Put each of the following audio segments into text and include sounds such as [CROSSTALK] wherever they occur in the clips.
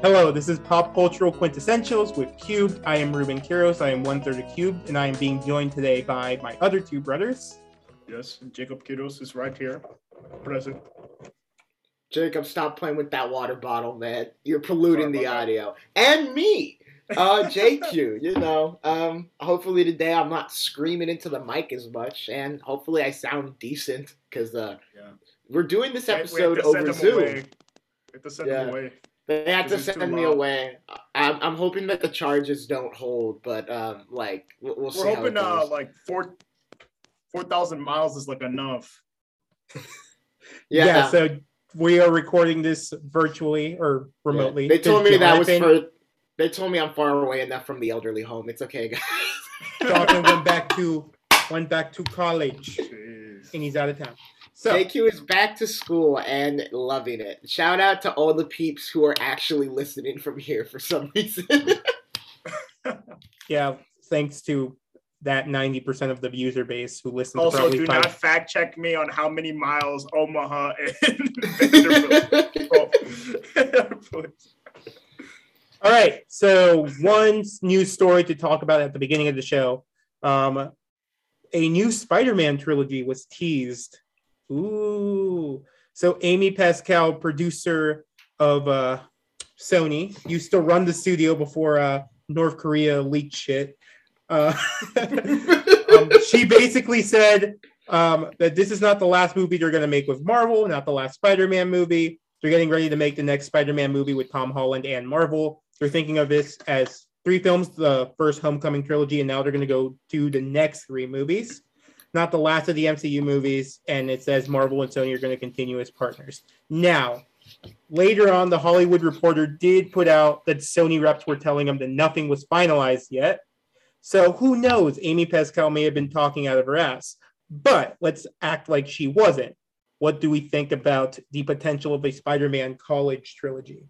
Hello, this is Pop Cultural Quintessentials with Qubed. I am Ruben Quiros. I am one third of Qubed, and I am being joined today by my other two brothers. Yes, Jacob Quiros is right here, present. Jacob, stop playing with that water bottle, man. You're polluting the audio. And me, uh, JQ. [LAUGHS] you know, um, hopefully today I'm not screaming into the mic as much, and hopefully I sound decent because uh, yeah. we're doing this episode over Zoom. Away. We have to send yeah. them away. They had to send me away. I'm, I'm hoping that the charges don't hold, but um, like we'll, we'll We're hoping uh, like four four thousand miles is like enough. [LAUGHS] yeah. yeah. So we are recording this virtually or remotely. Yeah. They told me that was for. They told me I'm far away enough from the elderly home. It's okay, guys. Jonathan [LAUGHS] went back to went back to college, Jeez. and he's out of town. So JQ is back to school and loving it. Shout out to all the peeps who are actually listening from here for some reason. [LAUGHS] yeah, thanks to that 90% of the user base who listen also do five... not fact check me on how many miles omaha and [LAUGHS] all right so one news story to talk about at the beginning of the show um, a new spider-man trilogy was teased Ooh. So Amy Pascal, producer of uh, Sony, used to run the studio before uh, North Korea leaked shit. Uh, [LAUGHS] um, she basically said um, that this is not the last movie they're going to make with Marvel, not the last Spider-Man movie. They're getting ready to make the next Spider-Man movie with Tom Holland and Marvel. They're thinking of this as three films, the first Homecoming trilogy, and now they're going to go to the next three movies not the last of the MCU movies, and it says Marvel and Sony are going to continue as partners. Now, later on, the Hollywood Reporter did put out that Sony reps were telling them that nothing was finalized yet. So who knows? Amy Pascal may have been talking out of her ass. But let's act like she wasn't. What do we think about the potential of a Spider-Man college trilogy?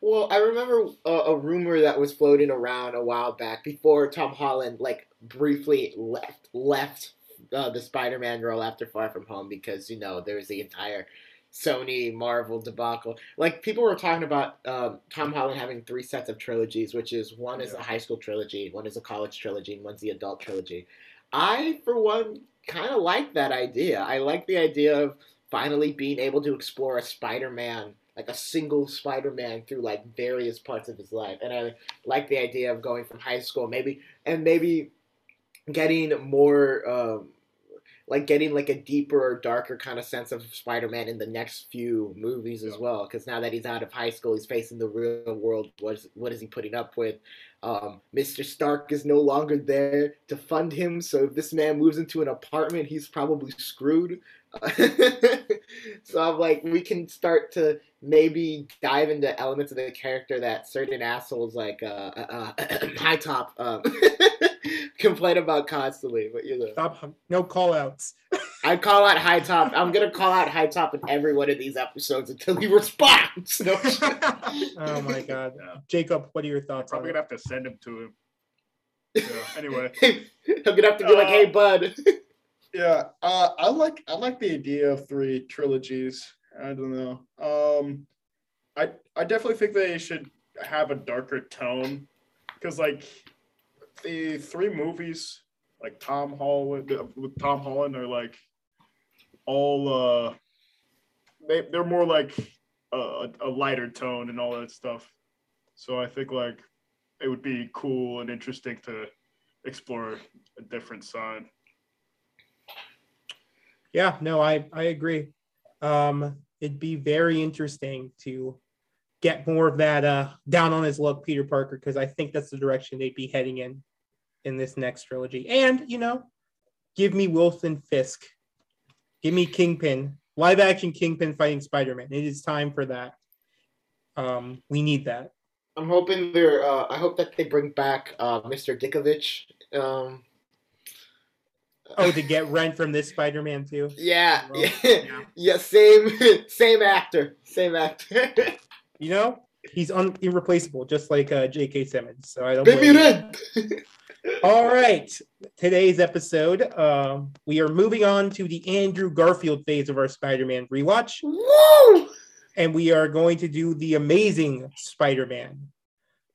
Well, I remember a, a rumor that was floating around a while back before Tom Holland like briefly left left uh, the Spider-Man role after Far From Home because you know there's the entire Sony Marvel debacle. Like people were talking about um, Tom Holland having three sets of trilogies, which is one is a high school trilogy, one is a college trilogy, and one's the adult trilogy. I, for one, kind of like that idea. I like the idea of finally being able to explore a Spider-Man, like a single Spider-Man, through like various parts of his life, and I like the idea of going from high school, maybe, and maybe getting more. Um, like getting like a deeper or darker kind of sense of Spider-Man in the next few movies as well. Because now that he's out of high school, he's facing the real world. What is what is he putting up with? Um, Mr. Stark is no longer there to fund him, so if this man moves into an apartment, he's probably screwed. [LAUGHS] so I'm like, we can start to maybe dive into elements of the character that certain assholes like uh, uh, uh [CLEARS THROAT] High Top um, [LAUGHS] complain about constantly. But you know, stop. No call outs. [LAUGHS] I call out High Top. I'm gonna call out High Top in every one of these episodes until he responds. No. [LAUGHS] oh my god, yeah. Jacob, what are your thoughts? I'm probably gonna have to send him to him. [LAUGHS] Yeah, anyway, he'll gonna have to be uh, like, "Hey, bud." yeah, uh, I like I like the idea of three trilogies. I don't know. Um, I I definitely think they should have a darker tone because like the three movies like Tom Holland with Tom Holland are like all uh they they're more like a, a lighter tone and all that stuff. So I think like it would be cool and interesting to explore a different side. Yeah, no, I I agree. Um, it'd be very interesting to get more of that uh, down on his luck Peter Parker because I think that's the direction they'd be heading in in this next trilogy. And you know, give me Wilson Fisk, give me Kingpin, live action Kingpin fighting Spider Man. It is time for that. Um, we need that. I'm hoping they're. Uh, I hope that they bring back uh, Mr. Ditkovich. Um, oh, to get rent from this Spider-Man too. [LAUGHS] Yeah, yeah, [LAUGHS] yeah, yeah, same, [LAUGHS] same actor, same actor. you know, he's un- irreplaceable, just like uh, J.K. Simmons. So I don't. Baby Red. [LAUGHS] All right, today's episode, uh, we are moving on to the Andrew Garfield phase of our Spider-Man rewatch. Woo! and we are going to do the Amazing Spider-Man.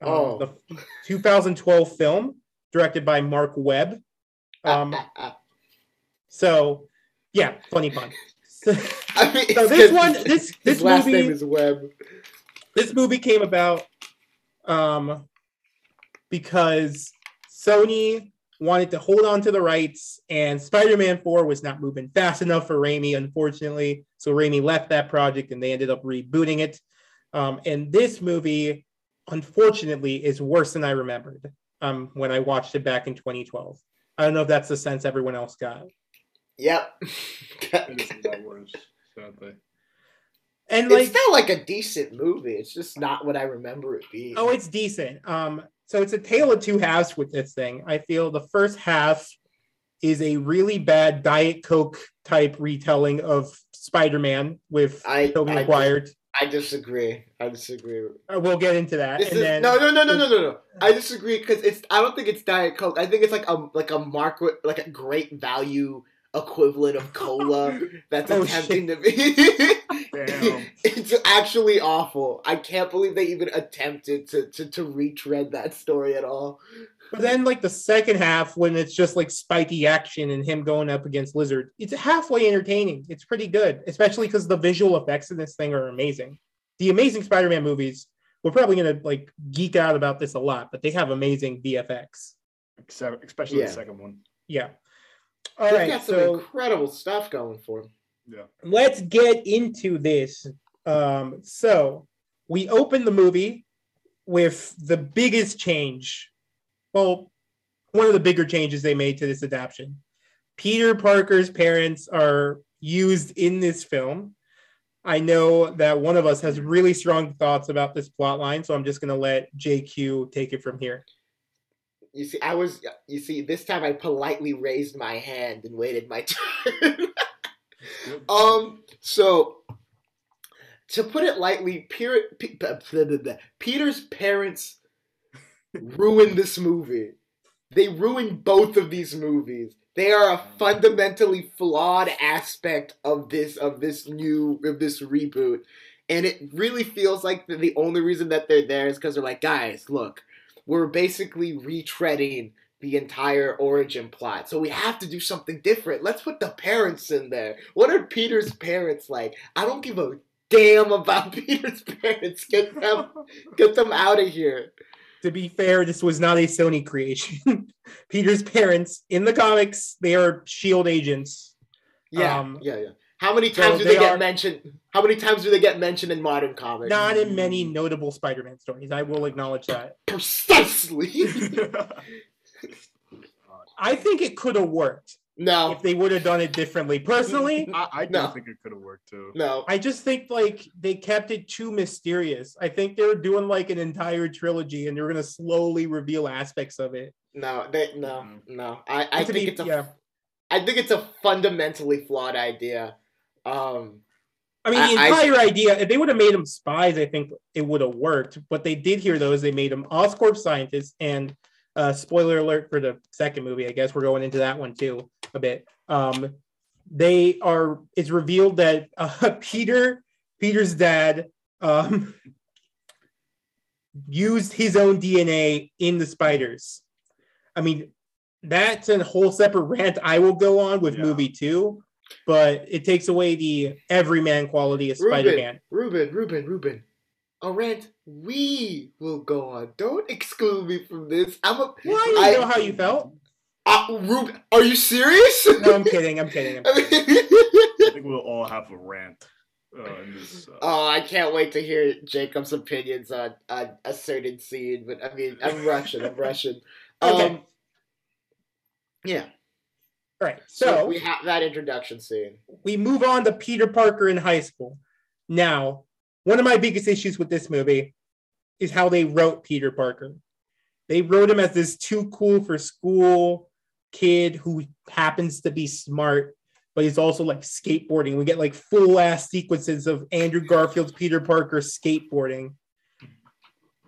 Um, Oh. the 2012 film directed by Marc Webb. Um, so, yeah, funny pun. So, [LAUGHS] I mean, so this one, his- this his this last movie, name is Webb. This movie came about um, because Sony wanted to hold on to the rights, and Spider-Man 4 was not moving fast enough for Raimi, unfortunately. So Raimi left that project, and they ended up rebooting it. Um, and this movie, unfortunately, is worse than I remembered um, when I watched it back in 2012. I don't know if that's the sense everyone else got. Yep. It is a lot worse, sadly. And it's like, still like a decent movie. It's just not what I remember it being. Oh, it's decent. Um, so it's a tale of two halves with this thing. I feel the first half is a really bad Diet Coke type retelling of Spider-Man with I, Tobey I, Maguire. I disagree. I disagree. Uh, We'll get into that. Is, then no, no, no, no, no, no, no. [LAUGHS] I disagree because it's. I don't think it's Diet Coke. I think it's like a like a market like a great value equivalent of cola [LAUGHS] that's Oh, attempting to be. Damn. [LAUGHS] it's actually awful. I can't believe they even attempted to, to to retread that story at all. But then, like the second half, when it's just like spiky action and him going up against Lizard, it's halfway entertaining. It's pretty good, especially because the visual effects in this thing are amazing. The Amazing Spider-Man movies, we're probably gonna like geek out about this a lot, but they have amazing VFX. Except, especially Yeah. the second one. Yeah. All He's right, got some so incredible stuff going for him. Yeah. let's get into this. Um, so we open the movie with the biggest change. Well, one of the bigger changes they made to this adaptation. Peter Parker's parents are used in this film. I know that one of us has really strong thoughts about this plot line, so I'm just going to let JQ take it from here. You see, I was. You see, this time I politely raised my hand and waited my [LAUGHS] turn. um. So, to put it lightly, Peter. Peter's parents [LAUGHS] ruined this movie. They ruined both of these movies. They are a fundamentally flawed aspect of this of this new of this reboot, and it really feels like the, the only reason that they're there is because they're like, guys, look, we're basically retreading the entire origin plot. So we have to do something different. Let's put the parents in there. What are Peter's parents like? I don't give a damn about [LAUGHS] Peter's parents. Get them [LAUGHS] get them out of here. To be fair, this was not a Sony creation. [LAUGHS] Peter's parents in the comics, they are Shield agents. Yeah, Um, yeah, yeah. How many so times do they they get are- mentioned? How many times do they get mentioned in modern comics? Not in many notable Spider-Man stories. I will acknowledge that. [LAUGHS] Precisely. [LAUGHS] I think it could have worked no, if they would have done it differently. Personally, [LAUGHS] I, I do No. think it could have worked too. no. I just think like they kept it too mysterious. I think they were doing like an entire trilogy and they were gonna slowly reveal aspects of it. No, they, no, Mhm. no. I, I think be- it's a, yeah. I think it's a fundamentally flawed idea. Um, I mean, the I- I- entire idea, if they would have made them spies, I think it would have worked. What they did here, though, is they made them Oscorp scientists. And uh, spoiler alert for the second movie, I guess we're going into that one too a bit. Um, they are, it's revealed that uh, [LAUGHS] Peter, Peter's dad, um, [LAUGHS] used his own DNA in the spiders. I mean, that's a whole separate rant I will go on with Yeah. movie two, but it takes away the everyman quality of Spider Man. Ruben, Ruben, Ruben. A rant we will go on. Don't exclude me from this. I'm a. Well, I I- didn't know how you felt. Uh, Ruben, are you serious? No, I'm kidding. I'm kidding. I'm [LAUGHS] kidding. I think we'll all have a rant uh, in this. Uh, oh, I can't wait to hear Jacob's opinions on, on a certain scene. But I mean, I'm Russian. I'm Russian. [LAUGHS] Okay. Um, yeah. Right. So, So we have that introduction scene. we move on to Peter Parker in high school. Now, one of my biggest issues with this movie is how they wrote Peter Parker. They wrote him as this too cool for school kid who happens to be smart, but he's also like skateboarding. We get like full ass sequences of Andrew Garfield's Peter Parker skateboarding,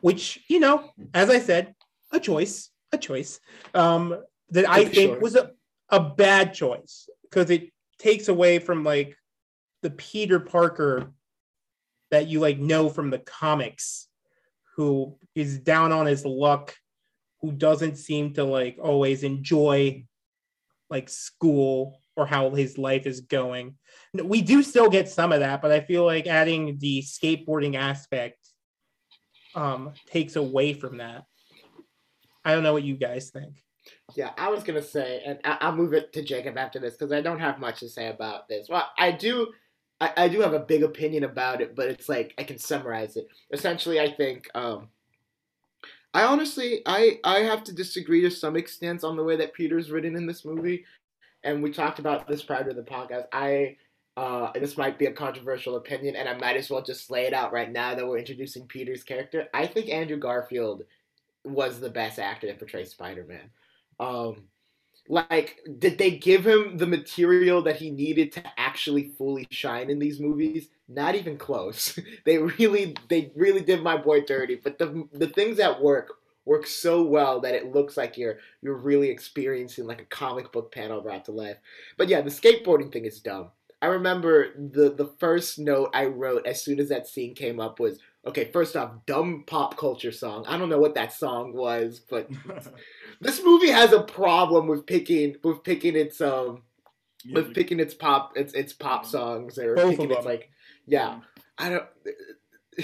which, you know, as I said, a choice, a choice um, that I think sure. was a, a bad choice because it takes away from like the Peter Parker that you like know from the comics who is down on his luck who doesn't seem to like always enjoy like school or how his life is going. We do still get some of that but i feel like adding the skateboarding aspect um takes away from that. I don't know what you guys think Yeah, I was gonna say, and I- I'll move it to Jacob after this because I don't have much to say about this. Well, I do, I, I do have a big opinion about it, but it's like I can summarize it. Essentially, I think, um, I honestly, I I have to disagree to some extent on the way that Peter's written in this movie, and we talked about this prior to the podcast. I. Uh, this might be a controversial opinion, and I might as well just lay it out right now that we're introducing Peter's character. I think Andrew Garfield was the best actor to portray Spider-Man. Um, like, did they give him the material that he needed to actually fully shine in these movies? Not even close. [LAUGHS] they really, they really did my boy dirty. But the the things that work work so well that it looks like you're you're really experiencing like a comic book panel brought to life. But yeah, the skateboarding thing is dumb. I remember the the first note I wrote as soon as that scene came up was okay. First off, dumb pop culture song. I don't know what that song was, but [LAUGHS] this movie has a problem with picking with picking its um with picking its pop its its pop songs or Both picking of its them. like yeah I don't I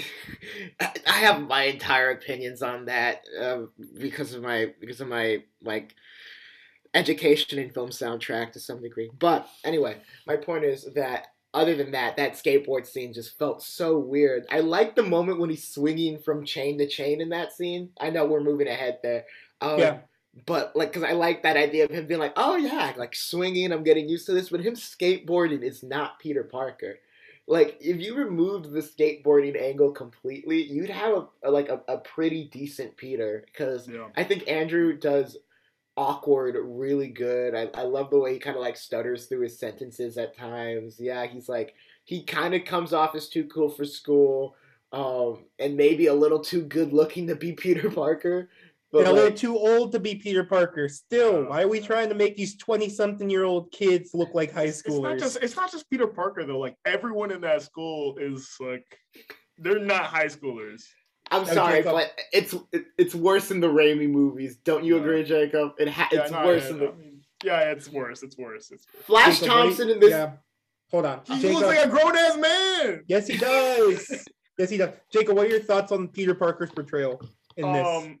[LAUGHS] I have my entire opinions on that um, because of my because of my like education in film soundtrack to some degree. But anyway, my point is that other than that, that skateboard scene just felt so weird. I like the moment when he's swinging from chain to chain in that scene. I know we're moving ahead there. Um, Yeah. But like, cause I like that idea of him being like, "Oh yeah, like swinging, I'm getting used to this." But him skateboarding is not Peter Parker. Like, if you removed the skateboarding angle completely, you'd have a, a- like a, a pretty decent Peter. Because Yeah. I think Andrew does awkward really good. I, I love the way he kind of like stutters through his sentences at times. Yeah, he's like he kind of comes off as too cool for school, um, and maybe a little too good looking to be [LAUGHS] Peter Parker. But and a little like, too old to be Peter Parker. Still, why are we trying to make these twenty-something-year-old kids look like high It's not schoolers? just it's not just Peter Parker though. Like everyone in that school is like they're not high schoolers. I'm No, sorry, Jacob. but it's it, it's worse than the Raimi movies. Don't you Yeah. agree, Jacob? It ha- Yeah, it's no, worse yeah, than I the mean, yeah, it's worse. It's worse. It's worse. Flash Jacob, Thompson you- in this. Yeah. Hold on. He Jacob- looks like a grown ass man. Yes, he does. [LAUGHS] yes, he does. Jacob, what are your thoughts on Peter Parker's portrayal in this? Um,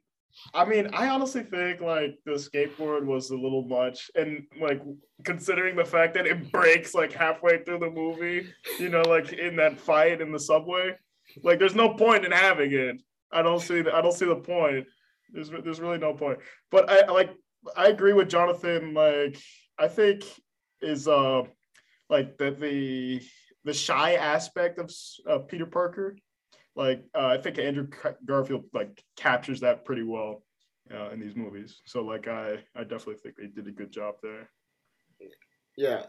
I mean, I honestly think like the skateboard was a little much, and like considering the fact that it breaks like halfway through the movie, you know, like in that fight in the subway, like there's no point in having it. I don't see the, I don't see the point. There's there's really no point. But I I like I agree with Jonathan. Like I think is uh like that the the shy aspect of uh, Peter Parker like uh, I think Andrew Garfield like captures that pretty well uh, in these movies. So like I I definitely think they did a good job there. Yeah,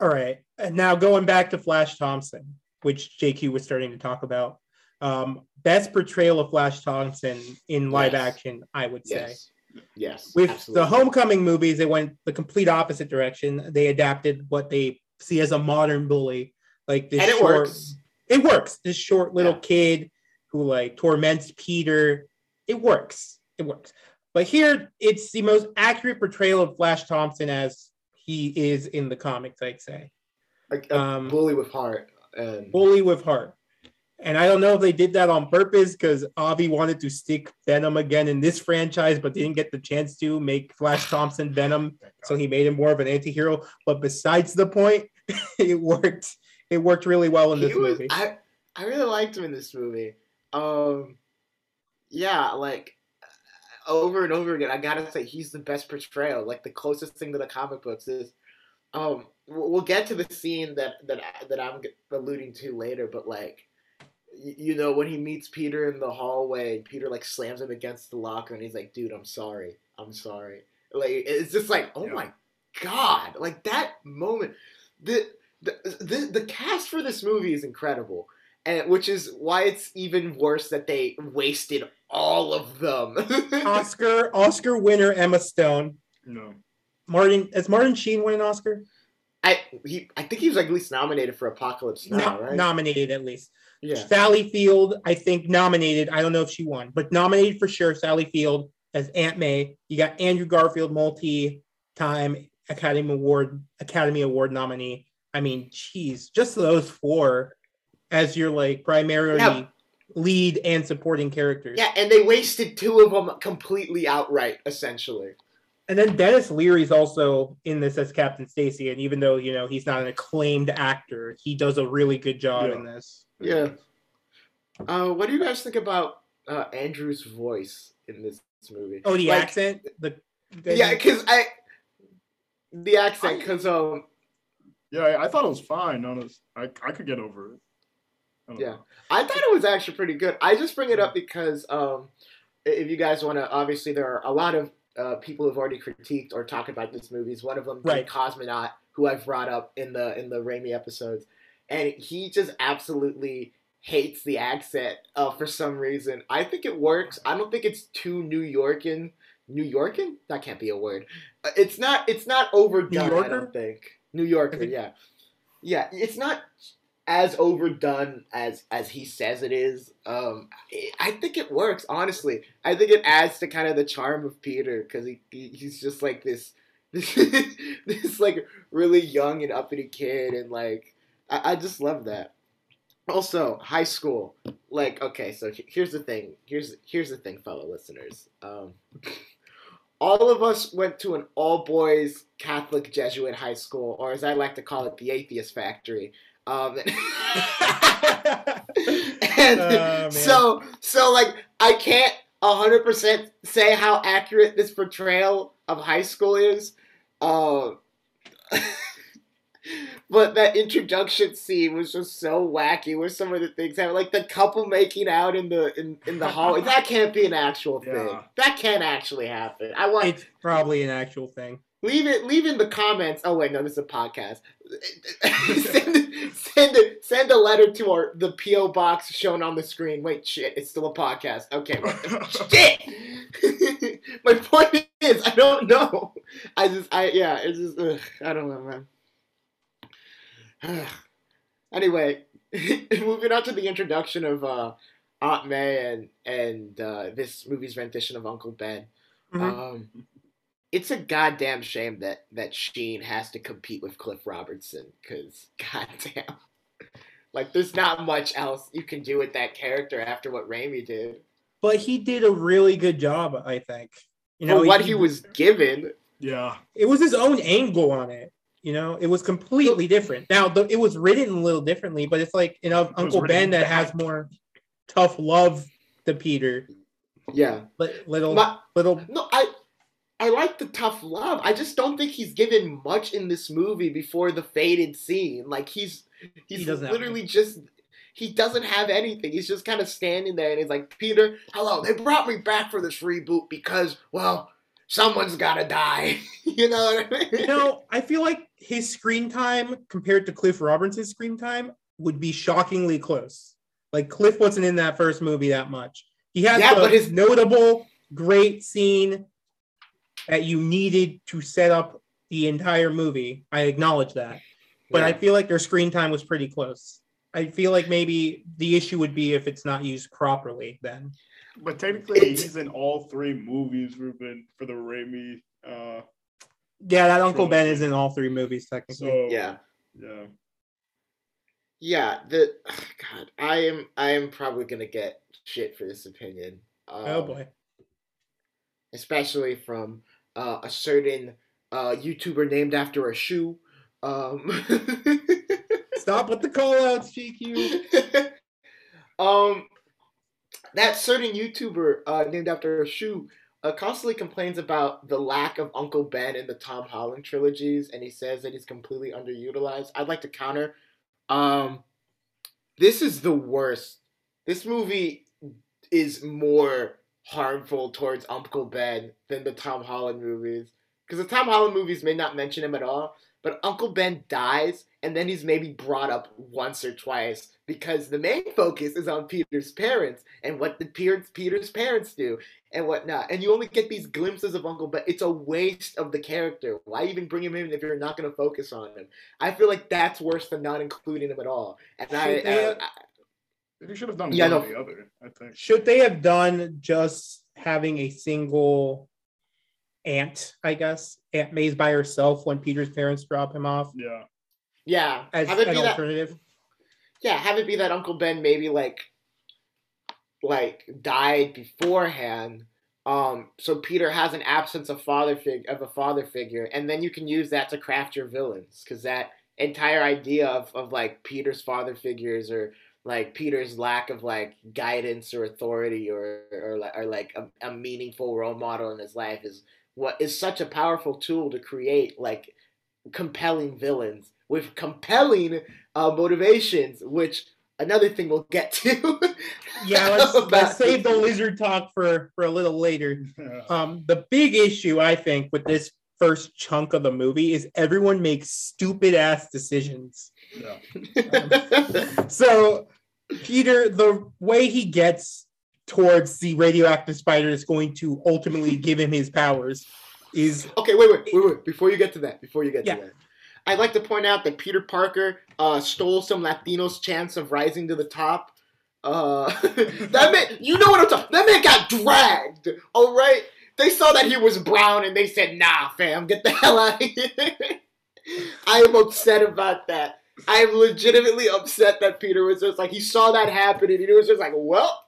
All right. And now going back to Flash Thompson, which JQ was starting to talk about. Um, best portrayal of Flash Thompson in live Yes. action, I would say. yes, yes. With absolutely. the Homecoming movies, they went the complete opposite direction. They adapted what they see as a modern bully, like this and it short. works. It works. This short little Yeah. kid who like torments Peter. It works. It works. But here, it's the most accurate portrayal of Flash Thompson as he is in the comics. I'd say Like a um, bully with heart. And bully with heart. And I don't know if they did that on purpose because Avi wanted to stick Venom again in this franchise, but didn't get the chance to make Flash [SIGHS] Thompson Venom, so he made him more of an anti-hero. But besides the point, [LAUGHS] it worked. It worked really well in this was, movie. I I really liked him in this movie. Um, yeah, like over and over again, I gotta say he's the best portrayal. Like the closest thing to the comic books is. Um, we'll we'll get to the scene that that that I'm alluding to later, but like. You know when he meets Peter in the hallway, and Peter like slams him against the locker, and he's like, "Dude, I'm sorry, I'm sorry." Like it's just like, oh Yeah. my god, like that moment. The the, the the cast for this movie is incredible, and which is why it's even worse that they wasted all of them. [LAUGHS] Oscar Oscar winner Emma Stone. No. Martin has Martin Sheen won an Oscar? I he I think he was like at least nominated for Apocalypse Now, No- right? Nominated at least. yeah. Sally Field, I think, nominated. I don't know if she won, but nominated for sure. Sally Field as Aunt May. You got Andrew Garfield, multi-time Academy Award Academy Award nominee. I mean, geez, just those four as your like primarily Yeah. lead and supporting characters. Yeah, and they wasted two of them completely outright, essentially. And then Denis Leary's also in this as Captain Stacy, and even though you know he's not an acclaimed actor, he does a really good job Yeah. in this. Yeah. Uh, what do you guys think about uh, Andrew's voice in this movie? Oh, the Like, accent, the Yeah, because I the accent, because um, Yeah, I, I thought it was fine. Honest, I I could get over it. I Yeah. know. I thought it was actually pretty good. I just bring it up because um, if you guys want to, obviously there are a lot of uh, people who've already critiqued or talked about this movies. One of them, Right. Cosmonaut, who I've brought up in the in the Raimi episodes, and he just absolutely hates the accent uh, for some reason. I think it works. I don't think it's too New Yorkin. New Yorkin? That can't be a word. Uh, It's not. It's not overdone. I Yorker? don't think. New Yorker. I Yeah. Yeah. It's not as overdone as as he says it is. Um, I- think it works. Honestly, I think it adds to kind of the charm of Peter because he, he he's just like this this [LAUGHS] this like really young and uppity kid, and like I, I just love that. Also, high school. Like, okay, so here's the thing. Here's here's the thing, fellow listeners. Um, [LAUGHS] all of us went to an all boys Catholic Jesuit high school, or as I like to call it, the Atheist Factory. Um, [LAUGHS] and Oh, so so like I can't hundred percent say how accurate this portrayal of high school is. Um, [LAUGHS] but that introduction scene was just so wacky with some of the things happening. Like the couple making out in the in, in the hallway. [LAUGHS] That can't be an actual thing. Yeah. That can't actually happen. I want it's probably an actual thing. Leave it. Leave in the comments. Oh wait, no, this is a podcast. [LAUGHS] send, send, a, send a letter to our the PO box shown on the screen. Wait, shit, it's still a podcast. Okay, [LAUGHS] shit. [LAUGHS] My point is, I don't know. I just, I yeah, it's just, ugh, I don't know, man. [SIGHS] anyway, moving on to the introduction of uh, Aunt May and and uh, this movie's rendition of Uncle Ben. Mhm. Um, it's a goddamn shame that that Sheen has to compete with Cliff Robertson because [LAUGHS] goddamn, like there's not much else you can do with that character after what Raimi did. But he did a really good job, I think. You You know know, what he was given. yeah, It was his own angle on it. You know, it was completely different. Now, the, it was written a little differently, but it's like you know Uncle Ben that has more tough love to Peter. Yeah, Li- Little, My- little. no, I. I like the tough love. I just don't think he's given much in this movie before the faded scene. Like he's he's He literally just he doesn't have anything. He's just kind of standing there and he's like, Peter, hello, they brought me back for this reboot because, well, someone's gotta die. [LAUGHS] you know what I mean? You know, I feel like his screen time compared to Cliff Robertson's screen time would be shockingly close. Like Cliff wasn't in that first movie that much. He had Yeah, a but his- notable, great scene that you needed to set up the entire movie. I acknowledge that, but I feel like their screen time was pretty close. I feel like maybe the issue would be if it's not used properly. Then but technically It's- he's in all three movies, Ruben, for the Raimi. Uh, yeah, that Uncle Ben is in all three movies technically. so yeah. yeah. Yeah, the [SIGHS] God, I am I am probably gonna get shit for this opinion. Um, oh boy. especially from uh, a certain uh, YouTuber named after a shoe. Um, [LAUGHS] Stop with the callouts, JQ. [LAUGHS] um, that certain YouTuber uh, named after a shoe uh, constantly complains about the lack of Uncle Ben in the Tom Holland trilogies, and he says that he's completely underutilized. I'd like to counter. Um, this is the worst. This movie is more harmful towards Uncle Ben than the Tom Holland movies. Because the Tom Holland movies may not mention him at all, but Uncle Ben dies, and then he's maybe brought up once or twice because the main focus is on Peter's parents and what the Peter's, Peter's parents do and whatnot. And you only get these glimpses of Uncle Ben. It's a waste of the character. Why even bring him in if you're not going to focus on him? I feel like that's worse than not including him at all. And I, uh, I, I They should have done Yeah, one no. or the other. I think. Should they have done just having a single aunt, I guess? Aunt May's by herself when Peter's parents drop him off Yeah. yeah, as have it an be that. alternative. Yeah, have it be that Uncle Ben maybe like like died beforehand. Um, so Peter has an absence of father fig of a father figure, and then you can use that to craft your villains because that entire idea of, of like Peter's father figures or like Peter's lack of like guidance or authority or or, li- or like a, a meaningful role model in his life is what is such a powerful tool to create like compelling villains with compelling uh, motivations, which another thing we'll get to. Yeah, [LAUGHS] let's, let's save the lizard talk for, for a little later. Yeah. Um, the big issue I think with this first chunk of the movie is everyone makes stupid ass decisions. yeah. [LAUGHS] So Peter, the way he gets towards the radioactive spider is going to ultimately give him his powers is Okay, wait, wait, wait, wait. Before you get to that, before you get Yeah. to that, I'd like to point out that Peter Parker uh, stole some Latinos' chance of rising to the top. Uh, [LAUGHS] that man, you know what I'm talking. That man got dragged. All right, they saw that he was brown and they said, "Nah, fam, get the hell out of here." [LAUGHS] I am upset about that. I am legitimately upset that Peter was just like he saw that happen and he was just like, "Well."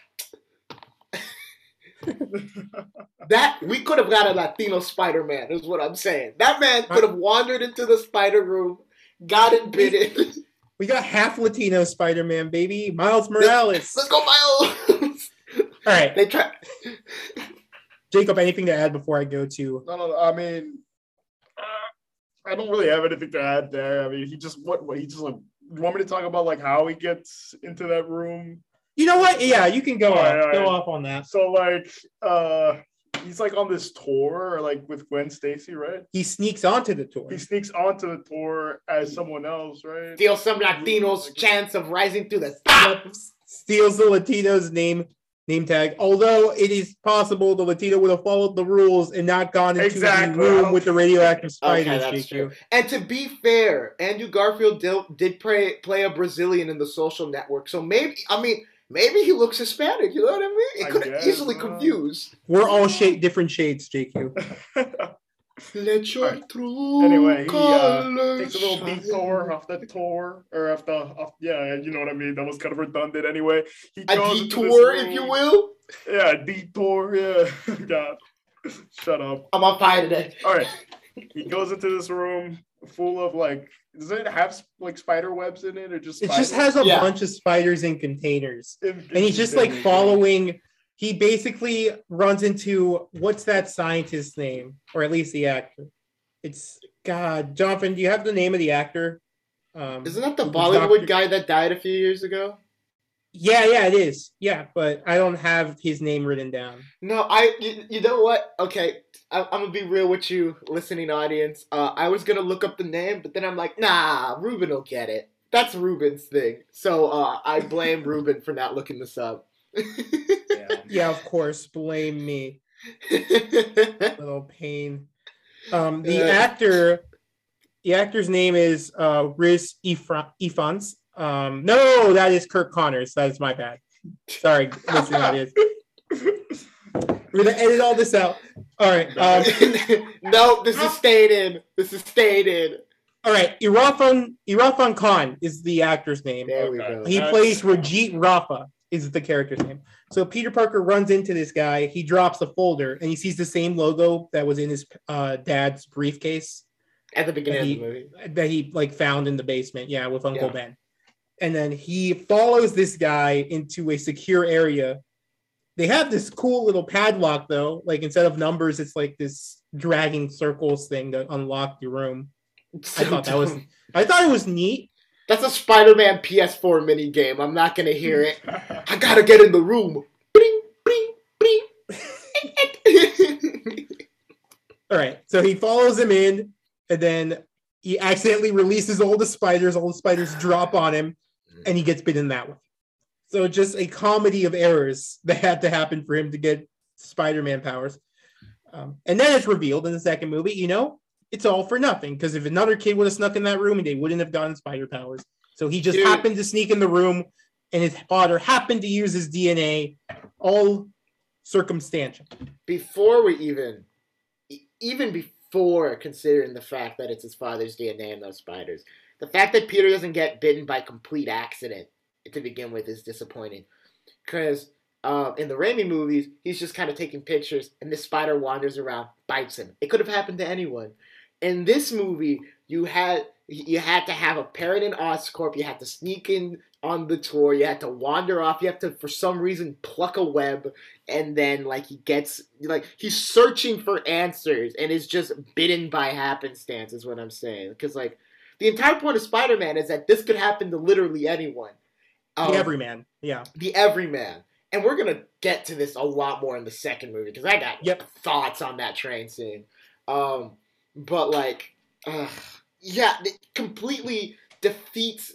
That we could have got a Latino Spider Man, is what I'm saying. That man could have wandered into the spider room, got it bitten. we got half Latino Spider-Man, baby, Miles Morales. Let's go, Miles. All right, they try. Jacob, anything to add before I go to? No, no, I mean, I don't really have anything to add there. I mean, he just what, what he just like. You want me to talk about like how he gets into that room? You know what? Yeah, you can go All right, off. all Go right. off on that. So like, uh, he's like on this tour, like with Gwen Stacy, right? He sneaks onto the tour. He sneaks onto the tour as someone else, right? Steals some Latinos' chance of rising to the top. Steals the Latino's name name tag. Although it is possible the Latino would have followed the rules and not gone into Exactly. the room with the radioactive Okay, spiders. that's true. And to be fair, Andrew Garfield did, did play, play a Brazilian in the social network. So maybe, I mean, maybe he looks Hispanic. You know what I mean? It could guess, easily uh, confuse. We're all shade different shades, JQ. [LAUGHS] Let your Alright. true Anyway, he, uh, Takes a little detour off the tour, or off the, off, yeah, you know what I mean. That was kind of redundant anyway. He A goes into detour, if you will. Yeah, detour. Yeah, [LAUGHS] God, shut up. I'm on fire today. All right, [LAUGHS] he goes into this room full of like. Does it have like spider webs in it, or just? It just spiders? has a Yeah. bunch of spiders in containers. In- And he's just like following. He basically runs into what's that scientist's name, or at least the actor. It's God, Jonathan. Do you have the name of the actor? Um, Isn't that the Bollywood Dr. guy that died a few years ago? Yeah, yeah, it is. Yeah, but I don't have his name written down. No, I. You, you know what? Okay, I, I'm gonna be real with you, listening audience. Uh, I was gonna look up the name, but then I'm like, nah, Ruben will get it. That's Ruben's thing. So uh, I blame [LAUGHS] Ruben for not looking this up. Yeah. Yeah, of course. Blame me, [LAUGHS] little pain. Um, the Uh. actor, the actor's name is uh, Riz Ifra- Ifans. Um, no, that is Curt Connors. That is my bad. Sorry, listening audience. [LAUGHS] We're gonna edit all this out. All right. Um, [LAUGHS] no, this is stayed in. This is stayed in. all right. Irrfan Irrfan Khan is the actor's name. There we Okay. go. He That's- plays Rajit Rafa is the character's name. So Peter Parker runs into this guy. He drops a folder and he sees the same logo that was in his uh, dad's briefcase At the beginning He- of the movie. that he like found in the basement. Yeah, with Uncle Yeah. Ben. And then he follows this guy into a secure area. They have this cool little padlock though. Like instead of numbers, it's like this dragging circles thing to unlock the room. I thought that was I thought it was neat. That's a Spider-Man PS4 mini game. I'm not gonna hear it. I gotta get in the room. [LAUGHS] All right. So he follows him in, and then he accidentally releases all the spiders, all the spiders drop on him, and he gets bitten that way. So just a comedy of errors that had to happen for him to get Spider-Man powers. Um, and then it's revealed in the second movie, you know, it's all for nothing because if another kid would have snuck in that room, they wouldn't have gotten spider powers. So he just Dude. happened to sneak in the room, and his father happened to use his DNA, all circumstantial. before we even even before considering the fact that it's his father's DNA in those spiders, the fact that Peter doesn't get bitten by complete accident to begin with is disappointing. Because um, in the Raimi movies, he's just kind of taking pictures, and this spider wanders around, bites him. It could have happened to anyone. In this movie, you had you had to have a parent in Oscorp. You had to sneak in on the tour. You had to wander off. You have to, for some reason, pluck a web and then like he gets like he's searching for answers and is just bitten by happenstance is what i'm saying because like the entire point of spider-man is that this could happen to literally anyone The Um, everyman, yeah. the everyman and we're gonna get to this a lot more in the second movie because i got Yep. thoughts on that train scene um but like uh, yeah it completely defeats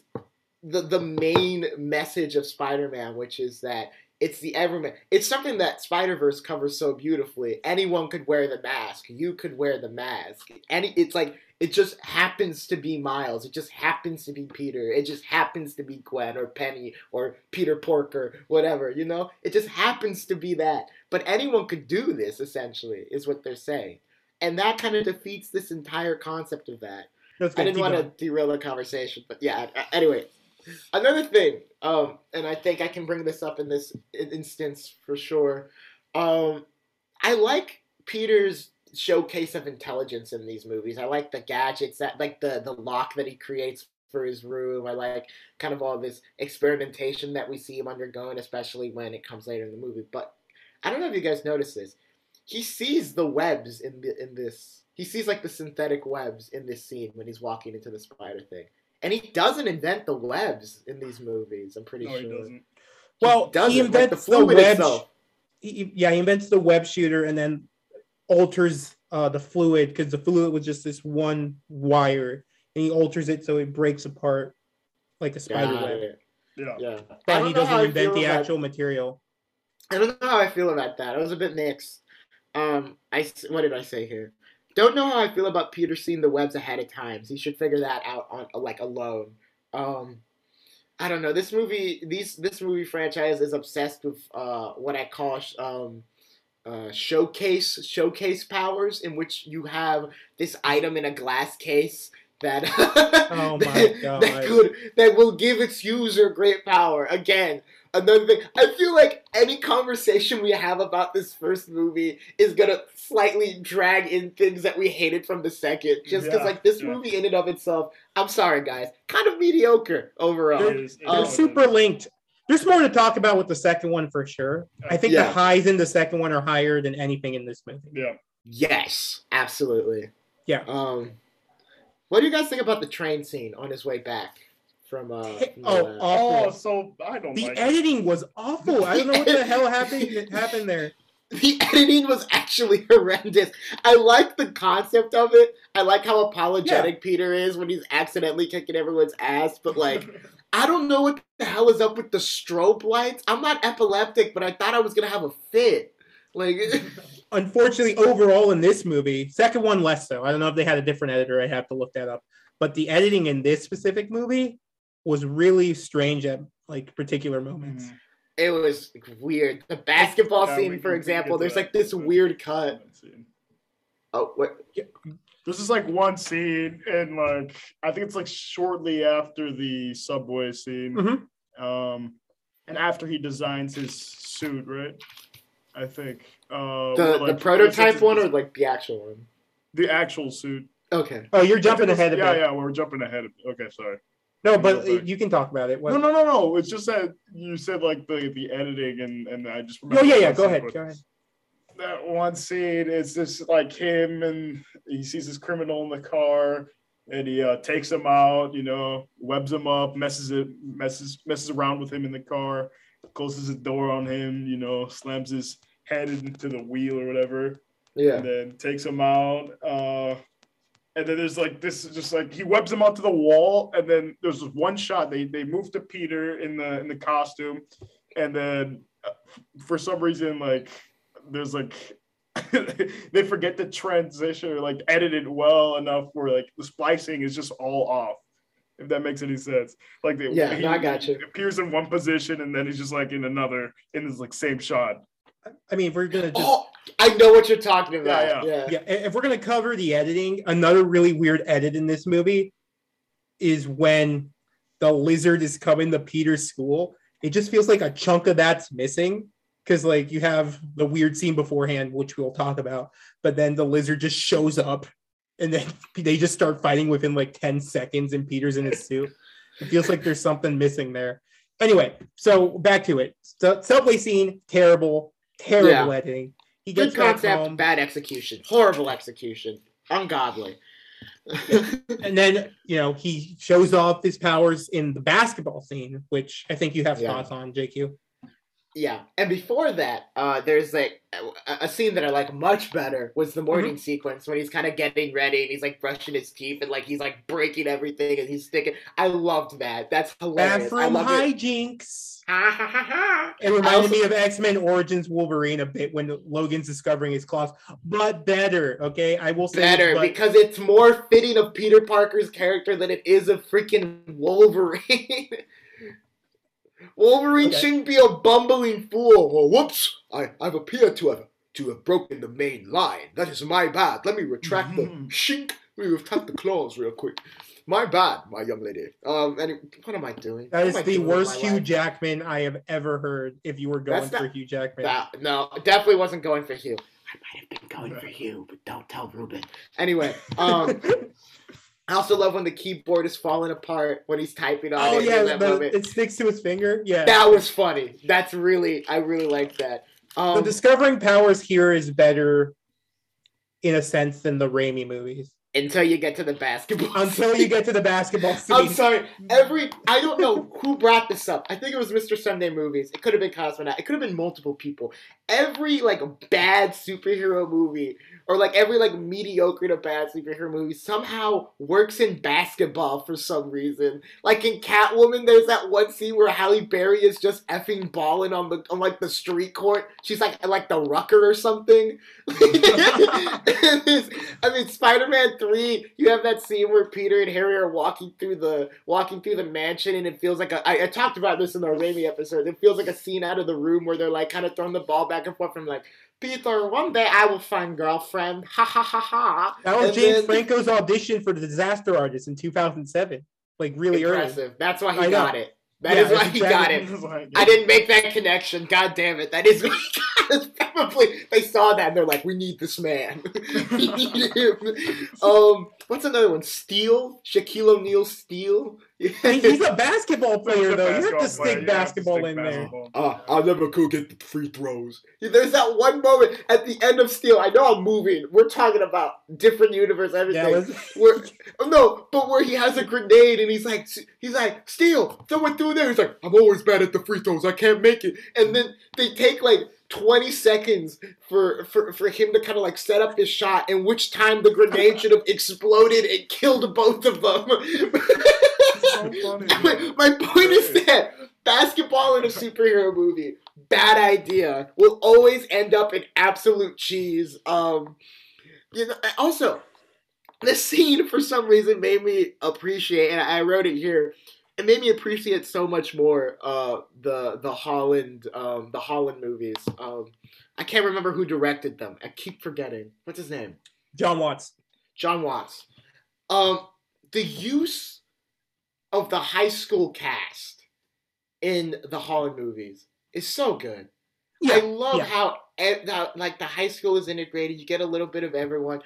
the the main message of spider-man which is that it's the everyman it's something that spider-verse covers so beautifully. Anyone could wear the mask. You could wear the mask. Any it's like it just happens to be miles. It just happens to be peter. It just happens to be gwen or penny or peter porker whatever you know? It just happens to be that. But anyone could do this essentially is what they're saying and that kind of defeats this entire concept of that That's I didn't want to derail the conversation, but yeah. Anyway, another thing, um, and I think I can bring this up in this instance for sure. Um, I like Peter's showcase of intelligence in these movies. I like the gadgets that, like the the lock that he creates for his room. I like kind of all this experimentation that we see him undergoing, especially when it comes later in the movie. But I don't know if you guys notice this. He sees the webs in the in this. He sees like the synthetic webs in this scene when he's walking into the spider thing. And he doesn't invent the webs in these movies. I'm pretty No, sure. he doesn't. Well, doesn't, he like the invents the, fluid web. he- he- yeah, he invents the web shooter and then alters uh, the fluid because the fluid was just this one wire, and he alters it so it breaks apart like a spider Got web. it. Yeah. Yeah. But he doesn't invent the about- actual material. I don't know how I feel about that. I was a bit mixed. Um, I what did I say here? Don't know how I feel about Peter seeing the webs ahead of time. He should figure that out on like alone. Um, I don't know. This movie, these this movie franchise is obsessed with uh what I call um uh showcase showcase powers, in which you have this item in a glass case that [LAUGHS] Oh my that, God. that could that will give its user great power. Again, another thing. I feel like any conversation we have about this first movie is gonna slightly drag in things that we hated from the second. Just because, Yeah, like, this yeah. movie in and of itself, I'm sorry, guys, kind of mediocre overall. It is- it Um, They're super linked. There's more to talk about with the second one for sure. I think the highs in the second one are higher than anything in this movie. Yeah. Yes, absolutely. Yeah. Um, what do you guys think about the train scene on his way back from? Uh, from Oh. Oh, so I don't The like. editing was awful. I don't know what the [LAUGHS] hell happened happened there. the editing was actually [LAUGHS] horrendous. I like the concept of it. I like how apologetic Peter is when he's accidentally kicking everyone's ass, but like [LAUGHS] I don't know what the hell is up with the strobe lights. I'm not epileptic, but I thought I was gonna have a fit. Like Unfortunately, overall in this movie, second one less so. I don't know if they had a different editor. I have to look that up. But the editing in this specific movie was really strange at like particular moments. Mhm. it was weird. The basketball Yeah, scene, for example, there's like this weird cut. Oh, what? There's just like one scene, and like I think it's like shortly after the subway scene, Mhm. um, and after he designs his suit, right? I think uh, The where, the prototype one or like the actual one? the actual suit. Okay. Oh, you're jumping ahead of Yeah, it. yeah, we're jumping ahead of. Okay, sorry. No, but Go back. you can talk about it. What- No, no, no, no. It's just that you said like the the editing, and and I just Oh yeah, yeah. Go ahead. Go ahead. that one scene it's just like him and he sees this criminal in the car and he uh, takes him out you know webs him up messes it messes messes around with him in the car closes the door on him you know slams his head into the wheel or whatever Yeah. and then takes him out uh and then there's like this is just like he webs him onto the wall, and then there's this one shot. They they move to Peter in the in the costume, and then uh, for some reason like there's like [LAUGHS] they forget to transition or like edit it well enough where like the splicing is just all off. If that makes any sense, like they, Yeah, no, I got you. Appears in one position and then he's just like in another in this like same shot. I mean, if we're gonna just Oh, I know what you're talking about. Yeah, Yeah, yeah, if we're gonna cover the editing, another really weird edit in this movie is when the lizard is coming to Peter's school. It just feels like a chunk of that's missing because like you have the weird scene beforehand, which we'll talk about, but then the lizard just shows up and then [LAUGHS] they just start fighting within like 10 seconds and Peter's in his suit. It feels like there's something missing there. Anyway, so back to it. So, subway scene, terrible, terrible Yeah. editing. He Good gets back concept, home. bad execution, horrible execution, ungodly. [LAUGHS] and then you know he shows off his powers in the basketball scene, which I think you have Yeah. thoughts on, JQ. Yeah, and before that, uh, there's like a, a scene that I like much better was the morning Mm-hmm. sequence when he's kind of getting ready and he's like brushing his teeth and like he's like breaking everything and he's sticking. I loved that. That's hilarious. Bathroom it. hijinks. Ha ha ha ha. It reminded also- me of X Men Origins Wolverine a bit when Logan's discovering his claws, but better. Okay, I will say better but- because it's more fitting of Peter Parker's character than it is of freaking Wolverine. [LAUGHS] Wolverine Okay. shouldn't be a bumbling fool. Oh, whoops! I, I've appeared to have to have broken the main line. That is my bad. Let me retract the shink. Let me retract the claws real quick. My bad, my young lady. Um, and what am I doing? that is the worst Hugh life? Jackman I have ever heard. If you were going That's for not- Hugh Jackman, That, no, definitely wasn't going for Hugh. I might have been going for Hugh, but don't tell Ruben. Anyway, um, [LAUGHS] I also love when the keyboard is falling apart when he's typing on oh it. yeah, the, it sticks to his finger. Yeah, That was funny. That's really, I really like that. the Um, discovering powers here is better in a sense than the Raimi movies. until you get to the basketball. [LAUGHS] Until you get to the basketball [LAUGHS] scene. I'm sorry. Every I don't know who brought this up. I think it was Mr. Sunday Movies. It could have been Cosmonaut. It could have been multiple people. Every like bad superhero movie or like every like mediocre to bad superhero movie somehow works in basketball for some reason. Like in Catwoman, there's that one scene where Halle Berry is just effing balling on the on like the street court. She's like like the rucker or something. [LAUGHS] I mean, Spider-Man Three. You have that scene where Peter and Harry are walking through the walking through the mansion, and it feels like a. I, I talked about this in the Raimi episode. It feels like a scene out of the room where they're like kind of throwing the ball back and forth from like. Peter, one day I will find girlfriend. Ha ha ha ha. That was And James then- Franco's audition for the Disaster Artist in 2007, like really early. Impressive. That's why he I know. got it. That Yeah, is why that's he got it. I didn't make that connection. God damn it. That is what he got. It's Probably they saw that and they're like, we need this man. [LAUGHS] we need him. [LAUGHS] Um, what's another one? Steel? Shaquille O'Neal Steel? He- He's a basketball player, a though. You have to stick You have to basketball stick in there. basketball. Uh, I never could get the free throws. There's that one moment at the end of Steel. I know I'm moving. We're talking about different universe, everything. Yeah, [LAUGHS] where oh, no, but where he has a grenade and he's like he's like, Steal, throw it through there. He's like, I'm always bad at the free throws. I can't make it. And then they take like 20 seconds for for, for him to kind of like set up his shot, in which time the grenade [LAUGHS] should have exploded and killed both of them. [LAUGHS] so [LAUGHS] funny. my, my point is that basketball in a superhero movie, bad idea, will always end up in absolute cheese. Um, you know, also, the scene for some reason made me appreciate, and I wrote it here. It made me appreciate so much more uh, the the Holland um, the Holland movies. Um, I can't remember who directed them. I keep forgetting. What's his name? Jon Watts. Jon Watts. Um, the use of the high school cast in the Holland movies is so good. Yeah, I love yeah. how, how like the high school is integrated. You get a little bit of everyone.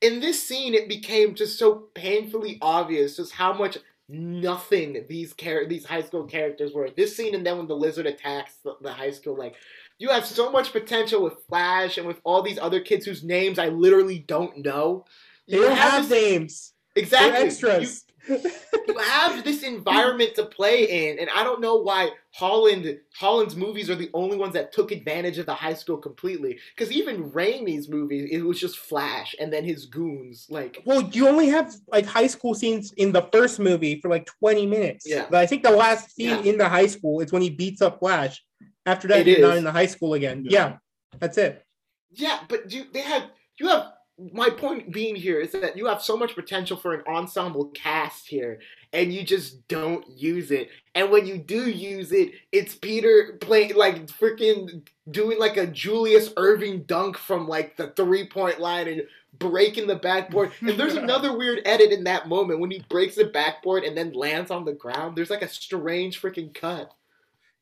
In this scene, it became just so painfully obvious just how much nothing these char- these high school characters were. This scene, and then when the lizard attacks the, the high school, like you have so much potential with Flash and with all these other kids whose names I literally don't know. They You don't have this- names. exactly They're extras. you have this environment to play in, and I don't know why Holland Holland's movies are the only ones that took advantage of the high school completely. Because even Raimi's movies, it was just Flash and then his goons. Like, Well, you only have like high school scenes in the first movie for like 20 minutes. Yeah. But I think the last scene Yeah. in the high school is when he beats up Flash. After that, It he's not in the high school again. Yeah. Yeah. That's it. yeah, but you they had you have. My point being here is that you have so much potential for an ensemble cast here, and you just don't use it. And when you do use it, it's Peter playing like freaking doing like a Julius Erving dunk from like the three point line and breaking the backboard. And there's [LAUGHS] another weird edit in that moment when he breaks the backboard and then lands on the ground. There's like a strange freaking cut.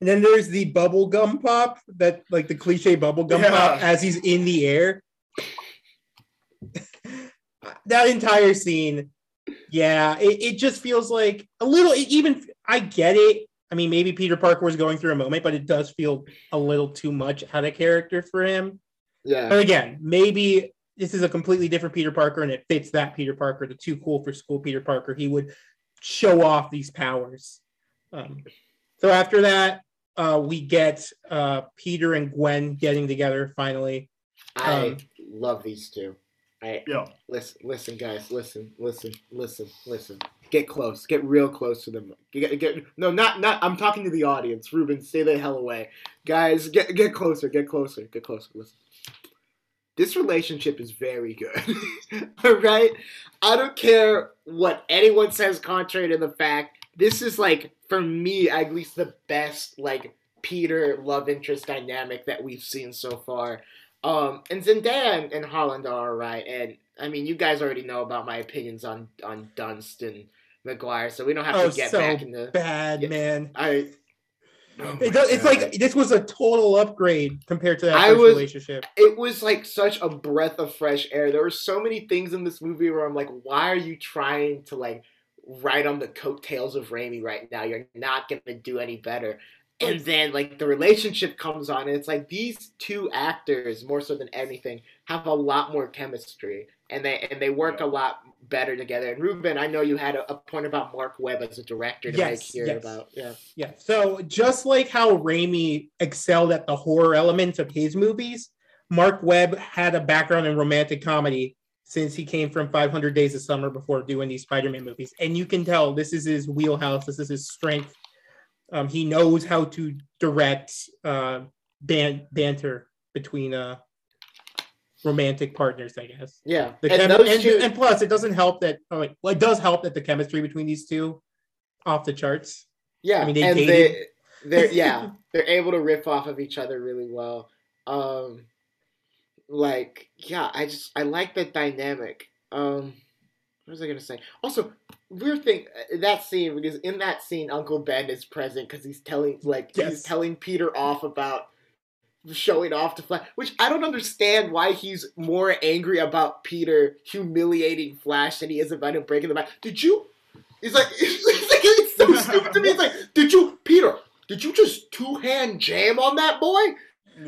And then there's the bubble gum pop that like the cliche bubble gum Yeah. pop as he's in the air. [LAUGHS] that entire scene, yeah, it, it just feels like a little it even I get it. I mean, maybe Peter Parker was going through a moment, but it does feel a little too much out of character for him. Yeah. But again, maybe this is a completely different Peter Parker and it fits that Peter Parker, the too cool for school Peter Parker. He would show off these powers. Um, so after that, uh, we get uh, Peter and Gwen getting together finally. I Um, love these two. I Yeah. listen, listen, guys, listen, listen, listen, listen. Get close, get real close to them. Get, get no, not not. I'm talking to the audience. Ruben, stay the hell away, guys. Get get closer, get closer, get closer. Listen. This relationship is very good. [LAUGHS] All right, I don't care what anyone says, contrary to the fact. This is like for me at least the best like Peter love interest dynamic that we've seen so far. Um, and Zendaya and, and Holland are alright, and I mean, you guys already know about my opinions on on Dunst and Maguire, so we don't have Oh, to get so back into. Bad Yeah. man. I. Oh It does, it's like this was a total upgrade compared to that I was- relationship. it was like such a breath of fresh air. There were so many things in this movie where I'm like, why are you trying to like ride on the coattails of Raimi right now? You're not gonna do any better. And then like the relationship comes on, and it's like these two actors, more so than anything, have a lot more chemistry, and they and they work a lot better together. And Ruben, I know you had a, a point about Marc Webb as a director to Yes, make here yes. about yeah. Yeah. So just like how Raimi excelled at the horror elements of his movies, Marc Webb had a background in romantic comedy since he came from 500 Days of Summer before doing these Spider-Man movies, and you can tell this is his wheelhouse. This is his strength. Um, he knows how to direct uh, ban- banter between uh, romantic partners, I guess. Yeah, The and and, two, and plus, it doesn't help that. Oh, wait, well, it does help that the chemistry between these two off the charts. Yeah, I mean, they and dated. they they're [LAUGHS] yeah they're able to riff off of each other really well. Um, like yeah, I just I like the dynamic. Um, what was I gonna say? Also, weird thing uh, that scene because in that scene, Uncle Ben is present because he's telling like Yes. he's telling Peter off about showing off to Flash, which I don't understand why he's more angry about Peter humiliating Flash than he is about him breaking the back. Did you? He's like, [LAUGHS] it's, like, it's so [LAUGHS] stupid to me. It's like, did you, Peter? Did you just two hand jam on that boy?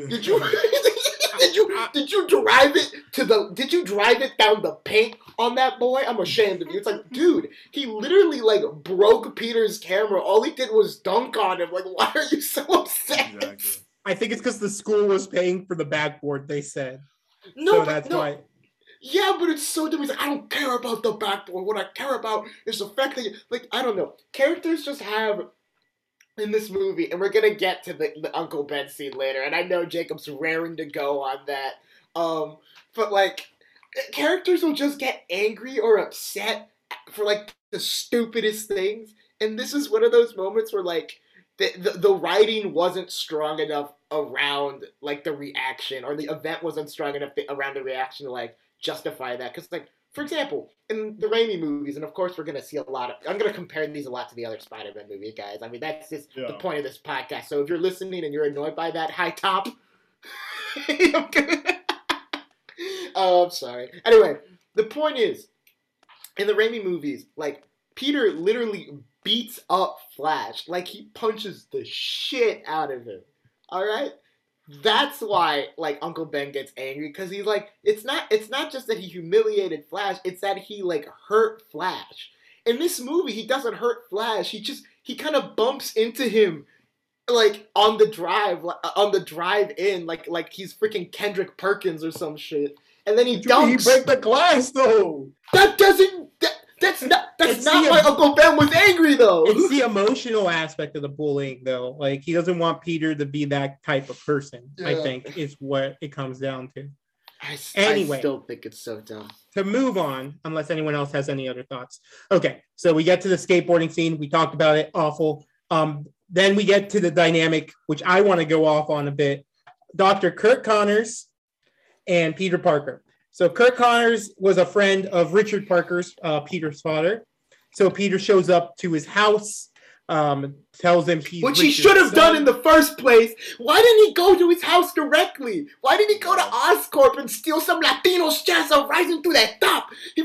Did you? [LAUGHS] did you? Did you drive it to the? Did you drive it down the paint on that boy? I'm ashamed of you. It's like, [LAUGHS] dude, he literally like broke Peter's camera. All he did was dunk on him. Like, why are you so upset? Exactly. I think it's because the school was paying for the backboard. They said No, so. but That's no. why. Yeah, but it's so dumb. He's like, I don't care about the backboard. What I care about is the fact that, you, like, I don't know. Characters just have in this movie, and we're gonna get to the, the Uncle Ben scene later. And I know Jacob's raring to go on that. Um, but like, characters will just get angry or upset for like the stupidest things. And this is one of those moments where like the, the, the writing wasn't strong enough around like the reaction or the event wasn't strong enough around the reaction to like justify that because like for example in the Raimi movies and of course we're gonna see a lot of I'm gonna compare these a lot to the other Spider-Man movie guys. I mean that's just the point of this podcast. So if you're listening and you're annoyed by that high top. [LAUGHS] Oh I'm sorry. Anyway the point is in the Raimi movies like Peter literally beats up Flash. Like he punches the shit out of him. All right that's why like uncle ben gets angry because he's like it's not it's not just that he humiliated flash it's that he like hurt flash in this movie, he doesn't hurt Flash. He just he kind of bumps into him like on the drive like, uh, on the drive in like like he's freaking Kendrick Perkins or some shit. And then he Dude, dunks. he break the glass though. that doesn't that, that's not that's It's not the- why Uncle Ben was angry though. It's the [LAUGHS] emotional aspect of the bullying, though. Like he doesn't want Peter to be that type of person. I think is what it comes down to. I, Anyway. I still think it's so dumb. to move on, unless anyone else has any other thoughts. Okay, so we get to the skateboarding scene. We talked about it. Awful. Um, then we get to the dynamic, which I want to go off on a bit. Dr. Curt Connors and Peter Parker. So Curt Connors was a friend of Richard Parker's, uh, Peter's father. So Peter shows up to his house, um, tells him he's Which he should have done in the first place. Why didn't he go to his house directly? Why didn't he go to Oscorp and steal some Latinos chance of rising to the top? He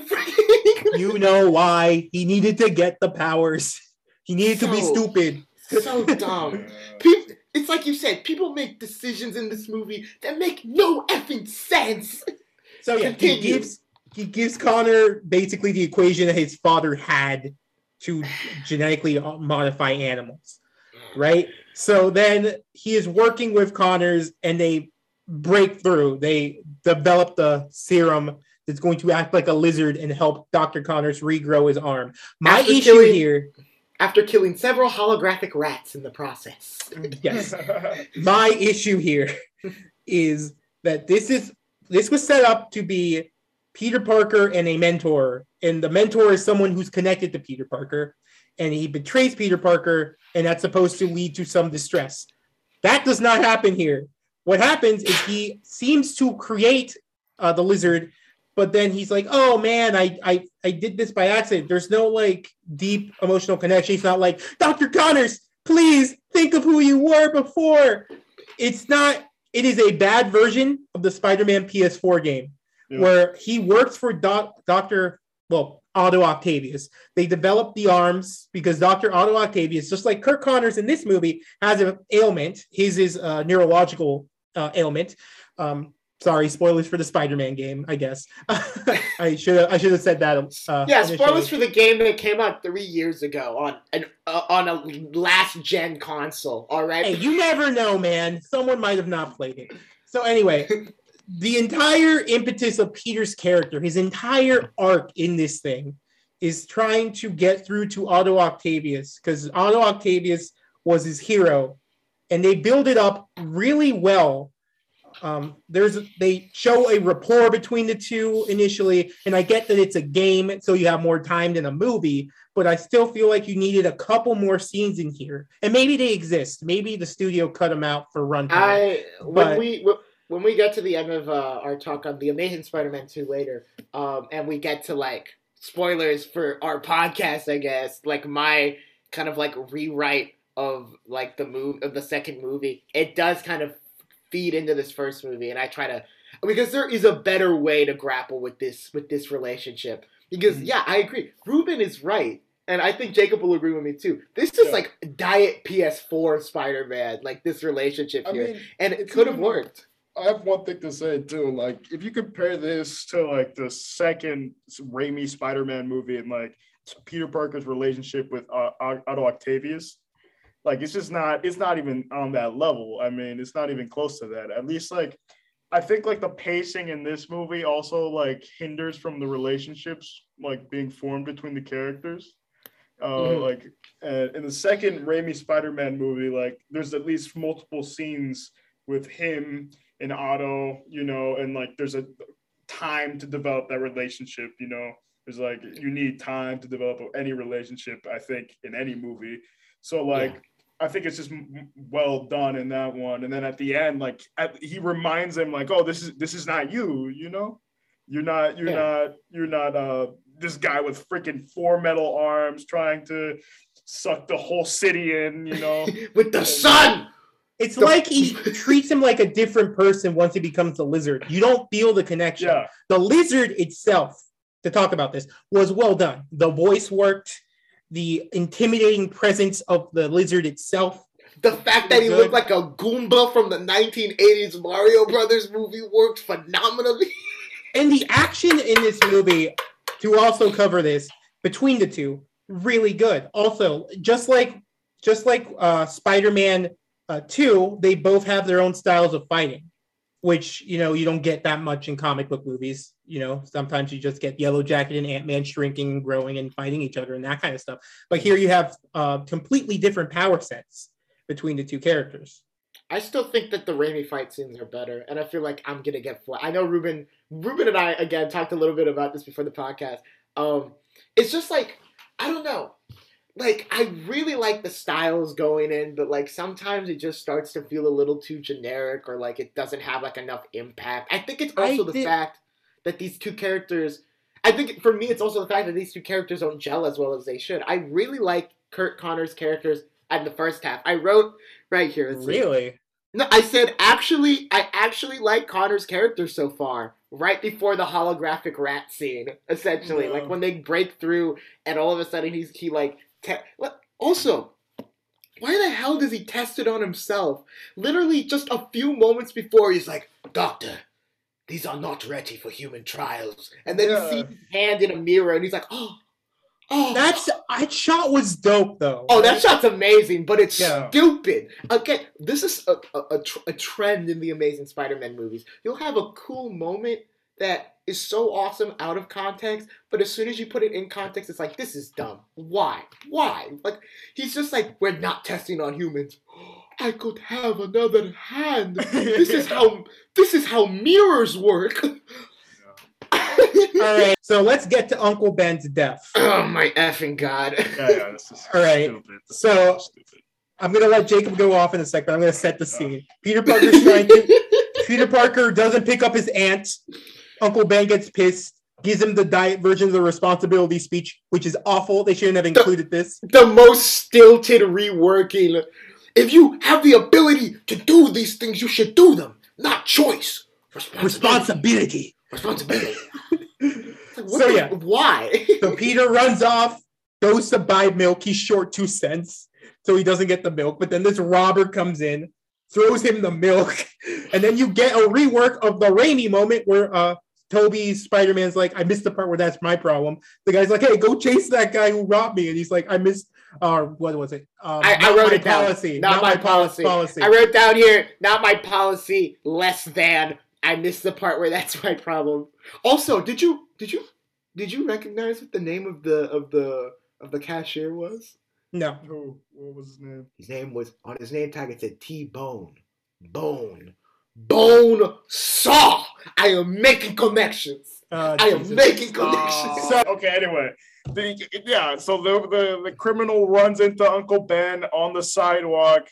you know why he needed to get the powers. He needed to be stupid. so dumb. People, it's like you said, people make decisions in this movie that make no effing sense. So yeah, he gives he gives Connor basically the equation that his father had to genetically modify animals, right? So then he is working with Connors, and they break through. They develop the serum that's going to act like a lizard and help Doctor Connors regrow his arm. My After issue killing- here, After killing several holographic rats in the process. yes, my issue here is that this is this was set up to be Peter Parker and a mentor, and the mentor is someone who's connected to Peter Parker, and he betrays Peter Parker, and that's supposed to lead to some distress. That does not happen here. What happens is he seems to create uh, the lizard, but then he's like, "Oh man, I, I I did this by accident." There's no like deep emotional connection. He's not like, "Doctor Connors, please think of who you were before." It's not. It is a bad version of the Spider-Man PS4 game Yeah. where he works for Doc, Doctor. Well, Otto Octavius. They developed the arms because Dr. Otto Octavius, just like Curt Connors in this movie, has an ailment. His is a neurological uh, ailment. Um, sorry, spoilers for the Spider-Man game. I guess [LAUGHS] I should have I should have said that. Uh, Yeah, initially. spoilers for the game that came out three years ago on an uh, on a last gen console. All right. Hey, you never know, man. Someone might have not played it. So anyway, [LAUGHS] the entire impetus of Peter's character, his entire arc in this thing, is trying to get through to Otto Octavius because Otto Octavius was his hero, and they build it up really well. Um, there's they show a rapport between the two initially, and I get that it's a game, so you have more time than a movie. But I still feel like you needed a couple more scenes in here, and maybe they exist. Maybe the studio cut them out for runtime. I when But- we when we get to the end of uh, our talk on the Amazing Spider-Man two later, um, and we get to like spoilers for our podcast, I guess like my kind of like rewrite of like the move of the second movie, it does kind of feed into this first movie, and I try to because there is a better way to grapple with this with this relationship. Because Mhm. yeah, I agree. Ruben is right. And I think Jacob will agree with me too. This is Yeah. like diet PS4 Spider-Man, like this relationship I here mean, and it could have worked. I have one thing to say too. Like, if you compare this to like the second Raimi Spider-Man movie and like Peter Parker's relationship with uh, Otto Octavius, like it's just not. It's not even on that level. I mean, it's not even close to that. At least like, I think like the pacing in this movie also like hinders from the relationships like being formed between the characters. Uh, Mhm. Like uh, in the second Raimi Spider-Man movie, like there's at least multiple scenes with him and Otto, you know, and like there's a time to develop that relationship, you know. There's like you need time to develop any relationship, I think, in any movie. So like I think it's just m- m- well done in that one. And then at the end, like at, he reminds him, like, "Oh, this is this is not you. You know, you're not you're Yeah. not you're not uh this guy with freaking four metal arms trying to suck the whole city in. You know, [LAUGHS] With the sun! It's The- like he [LAUGHS] treats him like a different person once he becomes the lizard. You don't feel the connection. yeah, The lizard itself, to talk about this, was well done. The voice worked, the intimidating presence of the lizard itself. The fact that he Good. looked like a Goomba from the 1980s Mario Brothers movie worked phenomenally. [LAUGHS] And the action in this movie, to also cover this, between the two, really good. Also, just like just like uh, Spider-Man uh, Two, they both have their own styles of fighting, which you know you don't get that much in comic book movies. You know, sometimes you just get Yellow Jacket and Ant Man shrinking and growing and fighting each other and that kind of stuff. But here you have uh, completely different power sets between the two characters. I still think that the Raimi fight scenes are better, and I feel like I'm gonna get flat. I know Ruben, Ruben and I again talked a little bit about this before the podcast. Um, it's just like I don't know, like I really like the styles going in, but like sometimes it just starts to feel a little too generic, or like it doesn't have like enough impact. I think it's also I the did- fact that these two characters. I think for me, it's also the fact that these two characters don't gel as well as they should. I really like Curt Connor's characters in the first half. I wrote right here. Really? No, I said actually, I actually like Connor's character so far. Right before the holographic rat scene, essentially, like when they break through, and all of a sudden he's he like. Also, why the hell does he test it on himself? Literally, just a few moments before, he's like, "Doctor, these are not ready for human trials," and then Yeah. you see his hand in a mirror, and he's like, "Oh, oh." That's that shot was dope though. Oh, that shot's amazing, but it's Yeah. stupid. Again, this is a, a, a, tr- a trend in the Amazing Spider-Man movies. You'll have a cool moment that is so awesome out of context, but as soon as you put it in context, it's like, this is dumb. Why? Why? Like, he's just like, we're not testing on humans. [GASPS] I could have another hand. [LAUGHS] This is how this is how mirrors work. [LAUGHS] All right, so let's get to Uncle Ben's death. [LAUGHS] oh my effing god. Yeah, yeah, this is All right. stupid. This is So- stupid. I'm gonna let Jacob go off in a second. I'm gonna set the scene. Peter Parker's trying to. Peter Parker doesn't pick up his aunt. Uncle Ben gets pissed. Gives him the diet version of the responsibility speech, which is awful. They shouldn't have included this. the most stilted reworking. If you have the ability to do these things, you should do them, not choice. Responsibility. Responsibility. Responsibility. [LAUGHS] So, the- yeah. Why? So Peter runs off, goes to buy milk. He's short two cents, so he doesn't get the milk. But then this robber comes in, throws him the milk, [LAUGHS] and then you get a rework of the Raimi moment where uh Tobey Spider Man's like, I missed the part where that's my problem. The guy's like, Hey, go chase that guy who robbed me, and he's like, I missed. Uh, what was it? Uh, I- I wrote my it down. policy. Not my po- policy. policy. I wrote down here, not my policy, less than. I missed the part where that's my problem. Also, did you did you did you recognize what the name of the of the of the cashier was? no. Who? What was his name? His name was on his name tag. It said T Bone, Bone, Bone Saw. I am making connections. Uh, I am making connections. Uh, So okay, anyway, the, yeah. So the, the the criminal runs into Uncle Ben on the sidewalk.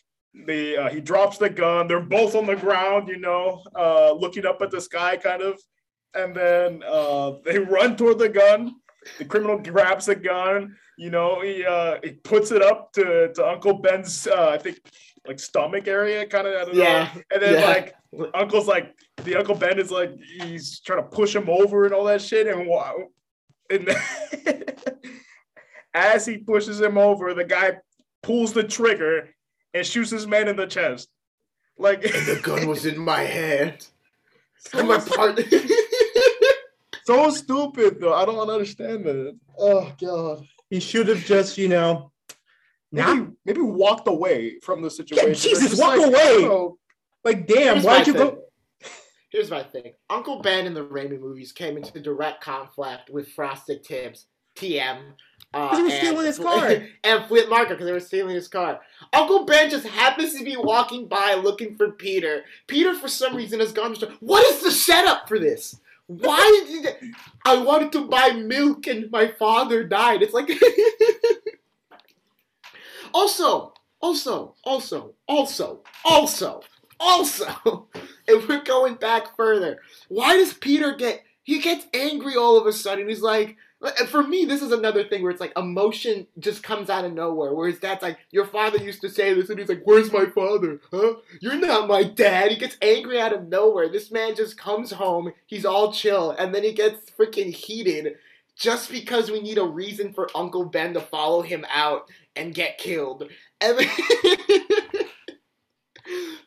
The uh, he drops the gun. They're both on the ground, you know, uh, looking up at the sky, kind of. And then uh, they [LAUGHS] run toward the gun. The criminal grabs the gun. You know, he uh, he puts it up to, to Uncle Ben's, uh, I think, like stomach area, kind of. I don't Yeah, know. And then yeah. like Uncle's like the Uncle Ben is like he's trying to push him over and all that shit, and wow, and then, [LAUGHS] as he pushes him over, the guy pulls the trigger and shoots his man in the chest. Like the gun was in my hand. [LAUGHS] so, my partner. [LAUGHS] so stupid though. I don't understand that. Oh god. He should have just, you know, Maybe not maybe walked away from the situation. Jesus, walk like, away. I like, damn, Here's why'd you thing. go? Here's my thing. Uncle Ben in the Raimi movies came into direct conflict with Frosted Tips, TM. Uh, he was and- stealing his car. [LAUGHS] and Flint Marko because they were stealing his car. Uncle Ben just happens to be walking by looking for Peter. Peter, for some reason, has gone to. What is the setup for this? Why did I wanted to buy milk and my father died? It's like. [LAUGHS] also, also, also, also, also, also, [LAUGHS] if we're going back further, why does Peter get. He gets angry all of a sudden. He's like. For me, this is another thing where it's like emotion just comes out of nowhere. Where his dad's like, Your father used to say this, and he's like, Where's my father? Huh? You're not my dad. He gets angry out of nowhere. This man just comes home, he's all chill, and then he gets freaking heated just because we need a reason for Uncle Ben to follow him out and get killed. And [LAUGHS]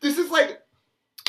this is like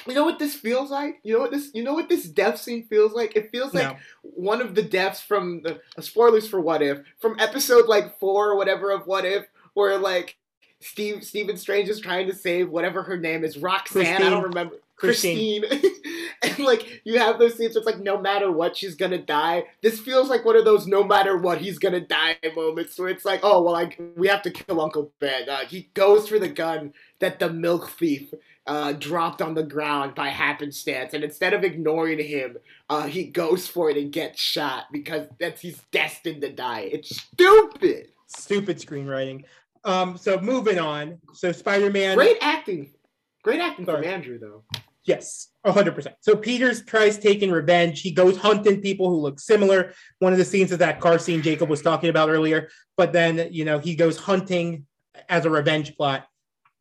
You know what this feels like? You know what this? You know what this death scene feels like? It feels like No. one of the deaths from the uh, spoilers for What If from episode like four or whatever of What If, where like Steve Stephen Strange is trying to save whatever her name is, Roxanne. I don't remember. Christine. Christine. [LAUGHS] and like you have those scenes where it's like no matter what she's gonna die. This feels like one of those no matter what he's gonna die moments where it's like, oh well, like we have to kill Uncle Ben. Uh, he goes for the gun that the milk thief uh, dropped on the ground by happenstance, and instead of ignoring him, uh, he goes for it and gets shot because that's he's destined to die. It's stupid. Stupid screenwriting. Um, so moving on. So Spider-Man. Great acting, great acting from Andrew though. Yes, hundred percent. So Peters tries taking revenge. He goes hunting people who look similar. One of the scenes is that car scene Jacob was talking about earlier. But then you know he goes hunting as a revenge plot.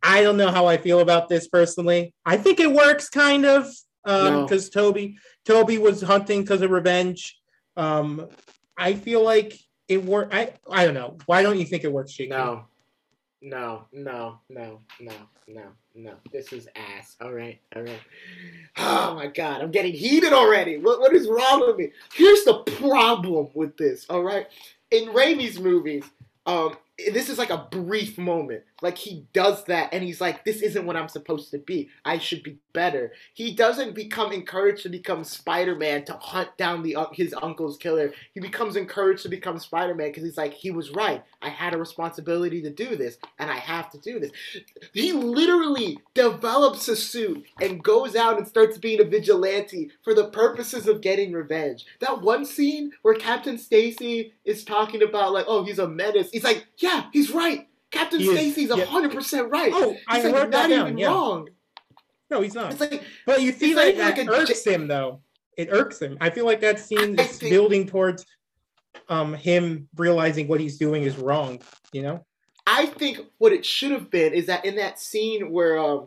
I don't know how I feel about this personally. I think it works kind of No. because Tobey Tobey was hunting because of revenge. Um, I feel like it worked. I I don't know. Why don't you think it works, Jacob? No. No, no, no, no, no, no. This is ass. All right, all right. Oh my god, I'm getting heated already. What, what is wrong with me? Here's the problem with this, all right? In Raimi's movies, um, this is like a brief moment. Like he does that and he's like, this isn't what I'm supposed to be. I should be better. He doesn't become encouraged to become Spider-Man to hunt down the uh, his uncle's killer. He becomes encouraged to become Spider-Man because he's like, he was right. I had a responsibility to do this and I have to do this. He literally develops a suit and goes out and starts being a vigilante for the purposes of getting revenge. That one scene where Captain Stacy is talking about like, oh, he's a menace. He's like, yeah, he's right. Captain He is, Stacy's yeah. hundred percent right. Oh, I he's like wrote not that down. even Yeah. wrong. No, he's not. It's like But you feel like that like irks him though. It irks him. I feel like that scene I is think- building towards um him realizing what he's doing is wrong, you know? I think what it should have been is that in that scene where, um,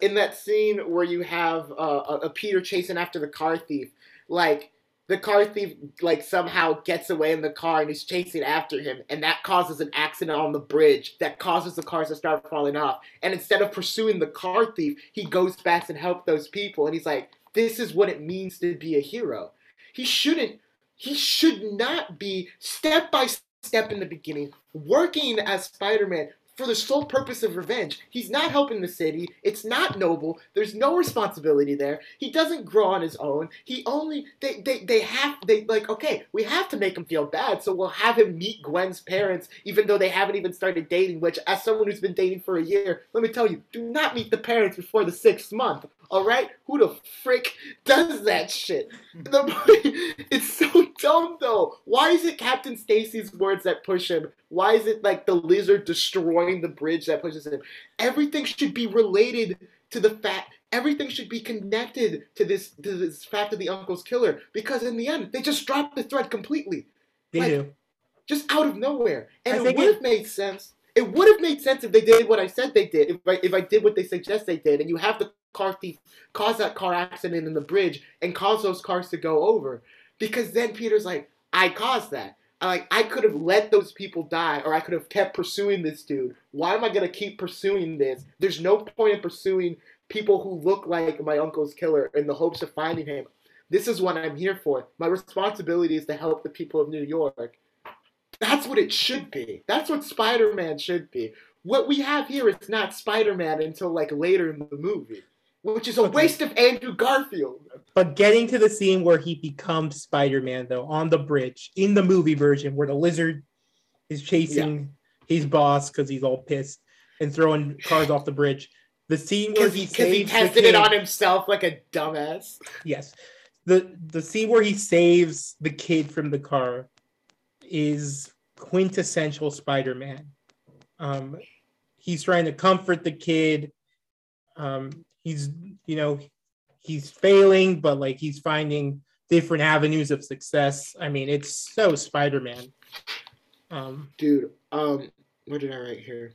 in that scene where you have uh, a, a Peter chasing after the car thief, like the car thief like somehow gets away in the car and he's chasing after him, and that causes an accident on the bridge that causes the cars to start falling off. And instead of pursuing the car thief, he goes back and helps those people, and he's like, "This is what it means to be a hero." He shouldn't. He should not be step by step in the beginning working as Spider-Man for the sole purpose of revenge. He's not helping the city. It's not noble. There's no responsibility there. He doesn't grow on his own. He only they they, they have they like okay, we have to make him feel bad, so we'll have him meet Gwen's parents even though they haven't even started dating, which as someone who's been dating for a year, let me tell you, do not meet the parents before the sixth month. All right? Who the frick does that shit? Hmm. The, [LAUGHS] it's so dumb though. Why is it Captain Stacy's words that push him? Why is it like the lizard destroying the bridge that pushes him? Everything should be related to the fact. Everything should be connected to this to this fact of the uncle's killer because in the end they just dropped the thread completely, They Like- do. just out of nowhere. And it would have made sense. It would have made sense if they did what I said they did. If I, if I did what they suggest they did, and you have the car thief cause that car accident in the bridge and cause those cars to go over, because then Peter's like, I caused that. I Like I could have let those people die, or I could have kept pursuing this dude. Why am I gonna keep pursuing this? There's no point in pursuing people who look like my uncle's killer in the hopes of finding him. This is what I'm here for. My responsibility is to help the people of New York. That's what it should be. That's what Spider Man should be. What we have here is not Spider Man until like later in the movie, which is a Okay. waste of Andrew Garfield. But getting to the scene where he becomes Spider-Man though, on the bridge, in the movie version, where the lizard is chasing his boss because he's all pissed and throwing cars off the bridge. The scene where he he, 'cause he tested it on himself like a dumbass. Yes. The the scene where he saves the kid from the car is quintessential Spider-Man. Um, he's trying to comfort the kid. Um, he's you know he's failing, but like he's finding different avenues of success. I mean, it's so Spider-Man. Um, Dude, um, what did I write here?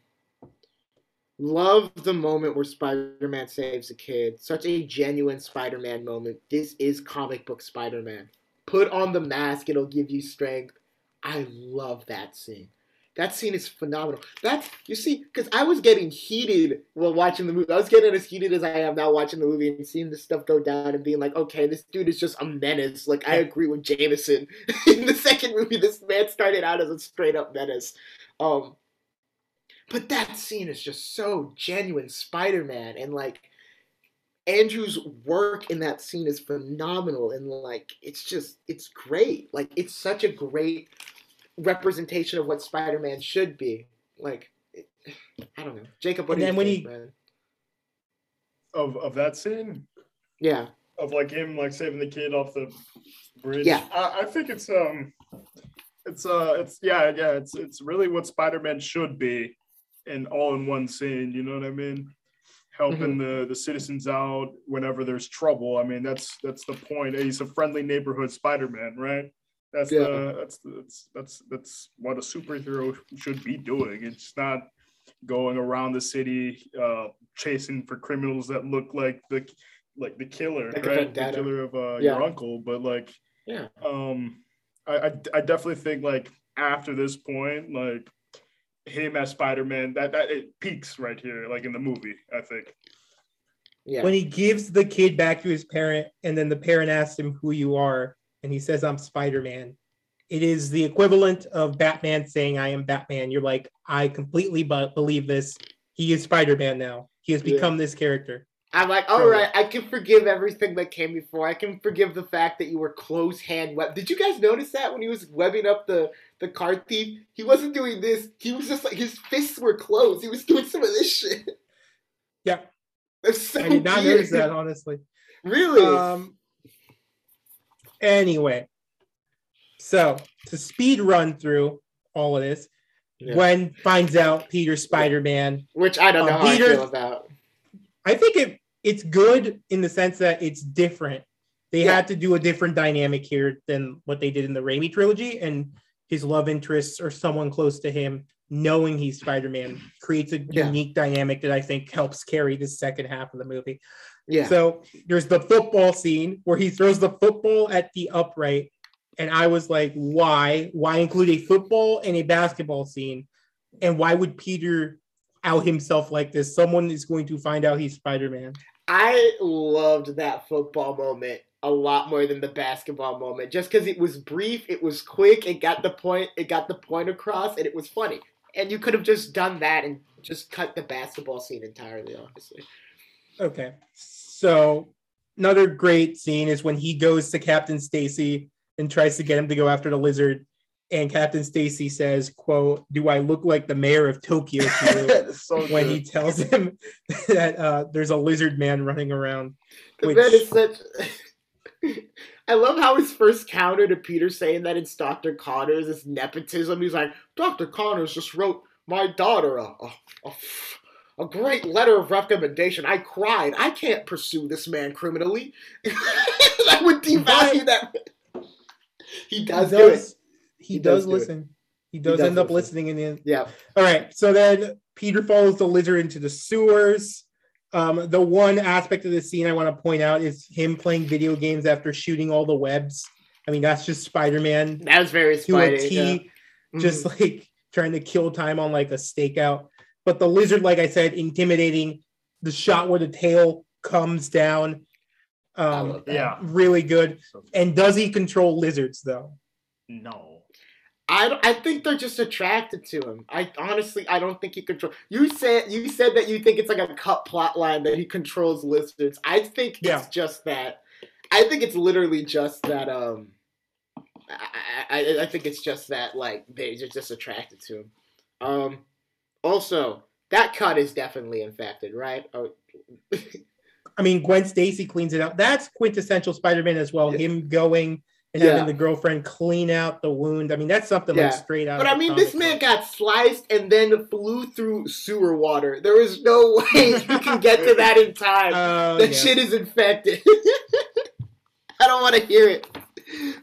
Love the moment where Spider Man saves a kid. Such a genuine Spider Man moment. This is comic book Spider Man. Put on the mask, it'll give you strength. I love that scene. That scene is phenomenal. That's you see, because I was getting heated while watching the movie. I was getting as heated as I am now watching the movie and seeing this stuff go down and being like, okay, this dude is just a menace. Like I agree with Jameson. [LAUGHS] In the second movie, this man started out as a straight up menace. Um, but that scene is just so genuine Spider-Man and like Andrew's work in that scene is phenomenal and like it's just it's great. Like it's such a great representation of what Spider-Man should be. Like I don't know. Jacob, what And do then you when think, he- man? Of of that scene Yeah. of like him like saving the kid off the bridge. Yeah. I, I think it's um it's uh it's yeah yeah it's it's really what Spider-Man should be and all in one scene, you know what I mean? Helping the the citizens out whenever there's trouble. I mean that's that's the point. He's a friendly neighborhood Spider-Man, right? That's Yeah. the that's that's that's that's what a superhero should be doing. It's not going around the city uh chasing for criminals that look like the like the killer, Like right? The killer of uh, Yeah. your uncle, but like Yeah. um I, I I definitely think like after this point, like him as Spider-Man, that that it peaks right here, like in the movie, I think. Yeah. when he gives the kid back to his parent and then the parent asks him who you are and he says i'm spider-man it is the equivalent of batman saying i am batman you're like i completely bu- believe this he is spider-man now he has Yeah. become this character I'm like, all Right. right, I can forgive everything that came before. I can forgive the fact that you were close hand web. Did you guys notice that when he was webbing up the the car thief? He wasn't doing this. He was just like his fists were closed. He was doing some of this shit. Yeah. That's so i did not weird. notice that honestly Really? um anyway so to speed run through all of this Yeah. gwen finds out peter's spider-man Which I don't know uh, how Peter- I feel about. I think it it's good in the sense that it's different. They Yeah. had to do a different dynamic here than what they did in the Raimi trilogy, and his love interests or someone close to him, knowing he's Spider-Man, creates a Yeah. unique dynamic that I think helps carry the second half of the movie. Yeah. So there's the football scene where he throws the football at the upright, and I was like, why? Why include a football and a basketball scene? And why would Peter out himself like this? Someone is going to find out he's Spider-Man. I loved that football moment a lot more than the basketball moment, just because it was brief, it was quick, it got the point, it got the point across, and it was funny. And you could have just done that and just cut the basketball scene entirely, honestly. Okay. So another great scene is when he goes to Captain Stacy and tries to get him to go after the lizard. And Captain Stacy says, quote, Do I look like the mayor of Tokyo to you? [LAUGHS] So when good. he tells him [LAUGHS] that uh, there's a lizard man running around. The Which- man is such. [LAUGHS] I love how his first counter to Peter saying that it's Dr. Connors is nepotism. He's like, Dr. Connors just wrote my daughter a, a, a, a great letter of recommendation. I cried. I can't pursue this man criminally. [LAUGHS] I would devalue that. He He does, does, do it. he, He does, does do it. listen. He does, does end up listen. listening in the end. Yeah. All right. So then Peter follows the lizard into the sewers. Um, the one aspect of the scene I want to point out is him playing video games after shooting all the webs. I mean, that's just Spider Man That was very to a. T, yeah. just Mhm. like trying to kill time on like a stakeout. But the lizard, like I said, intimidating. The shot where the tail comes down, um, yeah. really good. And does he control lizards though? no. I, I think they're just attracted to him. I honestly I don't think he control. You said you said that you think it's like a cut plot line that he controls lizards. I think Yeah. it's just that. I think it's literally just that. Um, I, I I think it's just that like they're just attracted to him. Um, also that cut is definitely infected, right? Oh, I mean, Gwen Stacy cleans it out. That's quintessential Spider-Man as well. Yeah. Him going and Yeah. having the girlfriend clean out the wound. I mean, that's something Yeah. like straight out. But I mean, this man book. got sliced and then flew through sewer water. There is no [LAUGHS] way you can get to that in time. [LAUGHS] Oh, that shit is infected. [LAUGHS] I don't want to hear it.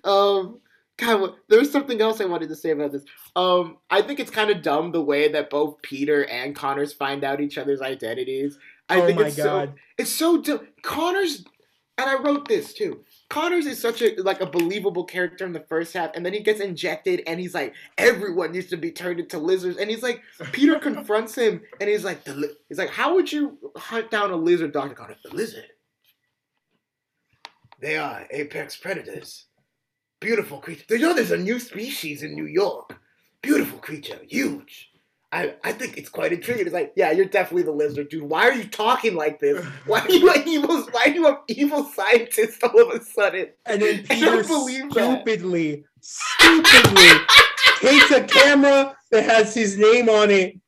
Um, God, what, there was something else I wanted to say about this. Um, I think it's kind of dumb the way that both Peter and Connors find out each other's identities. I oh think my it's god! so it's so dumb. Connors and I wrote this too. Connors is such a like a believable character in the first half, and then he gets injected, and he's like, everyone needs to be turned into lizards, and he's like, Peter confronts him, and he's like, the li-, he's like, how would you hunt down a lizard, Doctor Connors? The lizard. They are apex predators. Beautiful creature. You know, there's a new species in New York. Beautiful creature, huge. I, I think it's quite intriguing. It's like, yeah, you're definitely the lizard, dude. Why are you talking like this? Why are you an [LAUGHS] evil? Why are you an evil scientist all of a sudden? And then [LAUGHS] Peter don't that. stupidly, stupidly [LAUGHS] takes a camera that has his name on it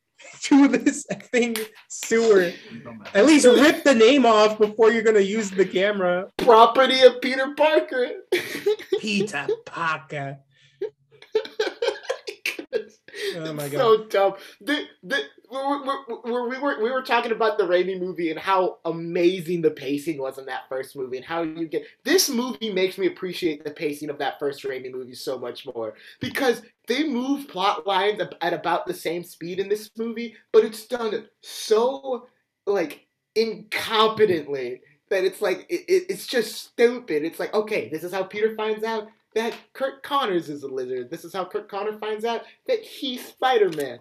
[LAUGHS] to this thing sewer. At least rip the name off before you're gonna use the camera. Property of Peter Parker. Peter Parker. [LAUGHS] [LAUGHS] Oh my god. So dumb. The, the, we, we, we, were, we were talking about the Raimi movie and how amazing the pacing was in that first movie and how you get this movie makes me appreciate the pacing of that first Raimi movie so much more because they move plot lines at about the same speed in this movie, but it's done so like incompetently that it's like it, it, it's just stupid. It's like okay, this is how Peter finds out that Curt Connors is a lizard. This is how Curt Connor finds out that he's Spider Man.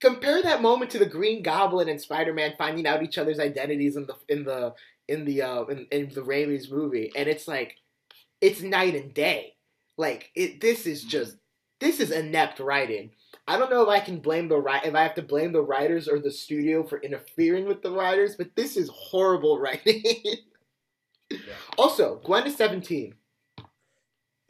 Compare that moment to the Green Goblin and Spider Man finding out each other's identities in the in the in the uh in, in the Raimi's movie, and it's like it's night and day. Like it, this is just this is inept writing. I don't know if I can blame the if I have to blame the writers or the studio for interfering with the writers, but this is horrible [LAUGHS] writing. Also, Gwen is seventeen.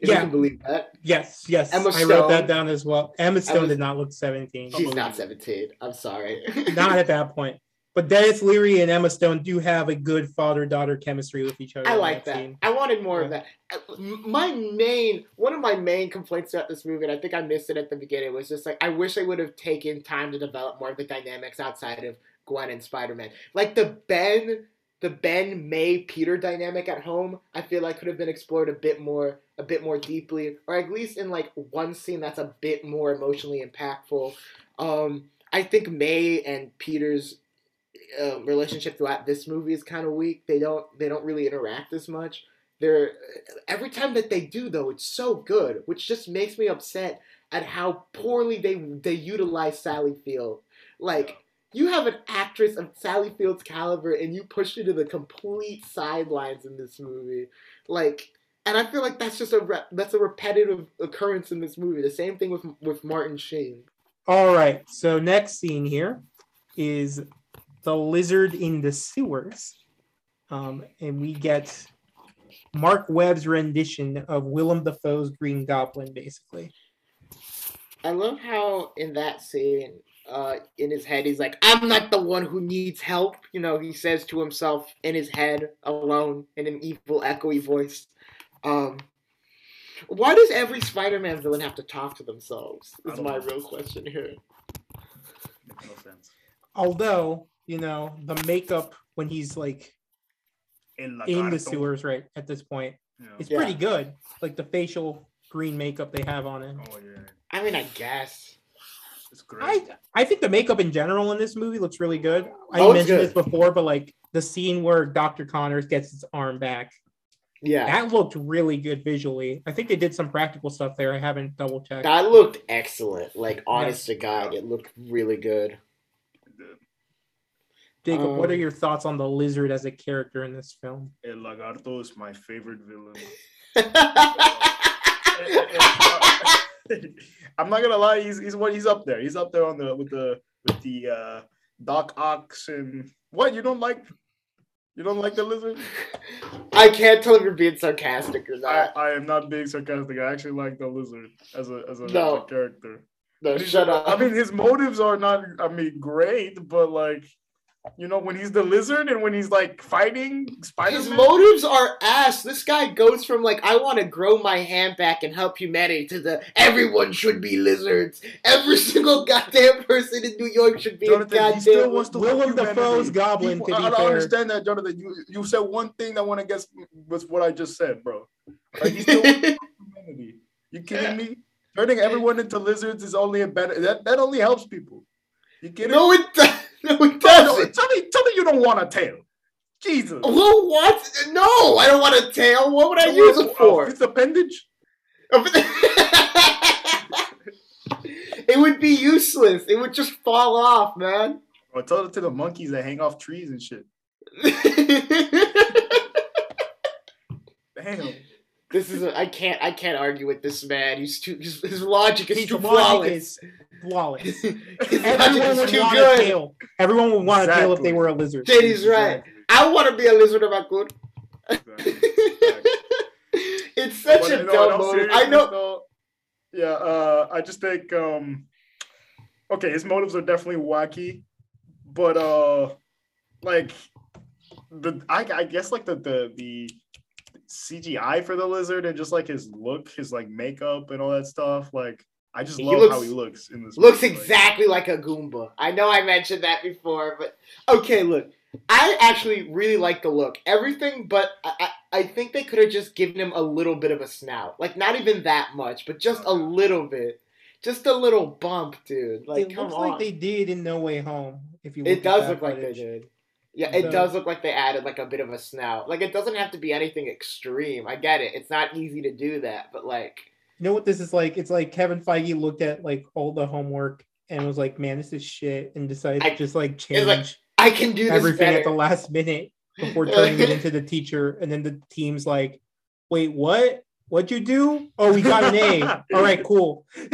If you Yeah. can believe that. Yes, yes. Emma Stone, I wrote that down as well. Emma Stone Emma- did not look 17. She's not 17. I'm sorry. [LAUGHS] not at that point. But Denis Leary and Emma Stone do have a good father-daughter chemistry with each other. I like that. scene. I wanted more of that. Uh, My main, one of my main complaints about this movie, and I think I missed it at the beginning, was just like I wish they would have taken time to develop more of the dynamics outside of Gwen and Spider Man. Like the Ben, the Ben May Peter dynamic at home, I feel like could have been explored a bit more, a bit more deeply, or at least in like one scene that's a bit more emotionally impactful. Um, I think May and Peter's uh, relationship throughout this movie is kind of weak. They don't they don't really interact as much. They're every time that they do though, it's so good, which just makes me upset at how poorly they they utilize Sally Field. Like you have an actress of Sally Field's caliber, and you push her to the complete sidelines in this movie. Like, and I feel like that's just a re- that's a repetitive occurrence in this movie. The same thing with with Martin Sheen. All right. So next scene here is the lizard in the sewers, um, and we get Marc Webb's rendition of Willem Dafoe's Green Goblin, basically. I love how in that scene, uh, in his head, he's like, "I'm not the one who needs help." You know, he says to himself in his head, alone, in an evil, echoey voice. Um, why does every Spider-Man villain have to talk to themselves? Is my know. real question here. Makes no sense. Although, you know, the makeup when he's like In, in the sewers, right at this point, Yeah. it's Yeah. pretty good. Like the facial green makeup they have on it. Oh yeah, I mean, I guess. it's great. I I think the makeup in general in this movie looks really good. I Oh, it's mentioned good. this before, but like the scene where Dr. Connors gets his arm back, Yeah, that looked really good visually. I think they did some practical stuff there. I haven't double checked. that looked excellent. Like, honest to God, it looked really good. Jacob, what are um, your thoughts on the lizard as a character in this film? El Lagarto is my favorite villain. [LAUGHS] [LAUGHS] I'm not gonna lie, he's he's what he's up there. He's up there on the with the with the uh Doc Ox and what you don't like you don't like the lizard? [LAUGHS] I can't tell if you're being sarcastic or not. I am not being sarcastic. I actually like the lizard as a as a, No. as a character. No, shut up. I mean his motives are not I mean great, but like you know when he's the lizard and when he's like fighting Spider His motives are ass. This guy goes from like I want to grow my hand back and help humanity to the everyone should be lizards. Every [LAUGHS] single goddamn person in New York should be Jonathan, a he still goddamn. wants to Willem help humanity. Dafoe's Goblin, He- to be I, I fair. understand that, Jonathan. You you said one thing that went against was what I just said, bro. Like, he still wants to help humanity. You kidding me? Turning everyone into lizards is only a better. That that only helps people. You kidding? no, it does. [LAUGHS] No? No, doesn't. tell me, tell me you don't want a tail. Jesus. Who what? No, I don't want a tail. What would I use it for? It's appendage. [LAUGHS] it would be useless. It would just fall off, man. Or tell it to the monkeys that hang off trees and shit. [LAUGHS] Damn. This is a, I can't I can't argue with this man. He's too his, his logic is His too logic flawless. is flawless. [LAUGHS] his Everyone logic is would too want a good. tail. Everyone would want a tail if they were a lizard. JD's right. Exactly. I want to be a lizard if I could. Exactly. [LAUGHS] it's such But a no, dumb all motive. I know. though, yeah, uh, I just think um, okay, his motives are definitely wacky, but uh, like the I, I guess like the the the CGI for the lizard and just like his look, his like makeup and all that stuff, like. I just He love looks- how he looks in this. Looks movie, exactly like a Goomba. I know I mentioned that before, but okay, look. I actually really like the look. Everything, but I, I, I think they could have just given him a little bit of a snout. Like, not even that much, but just a little bit. Just a little bump, dude. Like, it come looks on. like they did in No Way Home. If you it does that look like they did. Yeah, it So- does look like they added like a bit of a snout. Like, it doesn't have to be anything extreme. I get it. It's not easy to do that, but like, You know what this is like? It's like Kevin Feige looked at like all the homework and was like, "Man, this is shit," and decided I- to just like change like, I can do this everything better. at the last minute before [LAUGHS] turning it into the teacher. And then the team's like, "Wait, what? What'd you do? Oh, we got an A. [LAUGHS] All right, cool." [LAUGHS]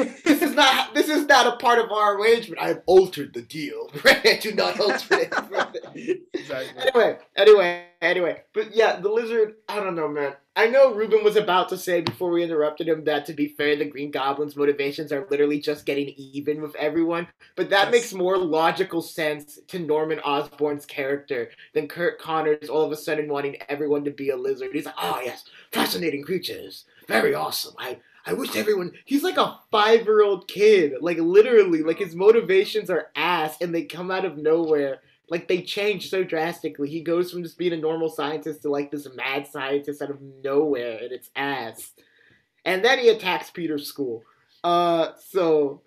this is not this is not a part of our arrangement. I have altered the deal. [LAUGHS] Right? Do not alter it. Exactly. anyway, anyway, anyway. But yeah, the lizard, I don't know, man. I know Ruben was about to say before we interrupted him that to be fair, the Green Goblin's motivations are literally just getting even with everyone. But that Yes. makes more logical sense to Norman Osborn's character than Curt Connors all of a sudden wanting everyone to be a lizard. He's like, oh yes, fascinating creatures. Very awesome. I I wish everyone. He's like a five year old kid. Like, literally. Like, his motivations are ass and they come out of nowhere. Like, they change so drastically. He goes from just being a normal scientist to like this mad scientist out of nowhere and it's ass. And then he attacks Peter's school. Uh, so,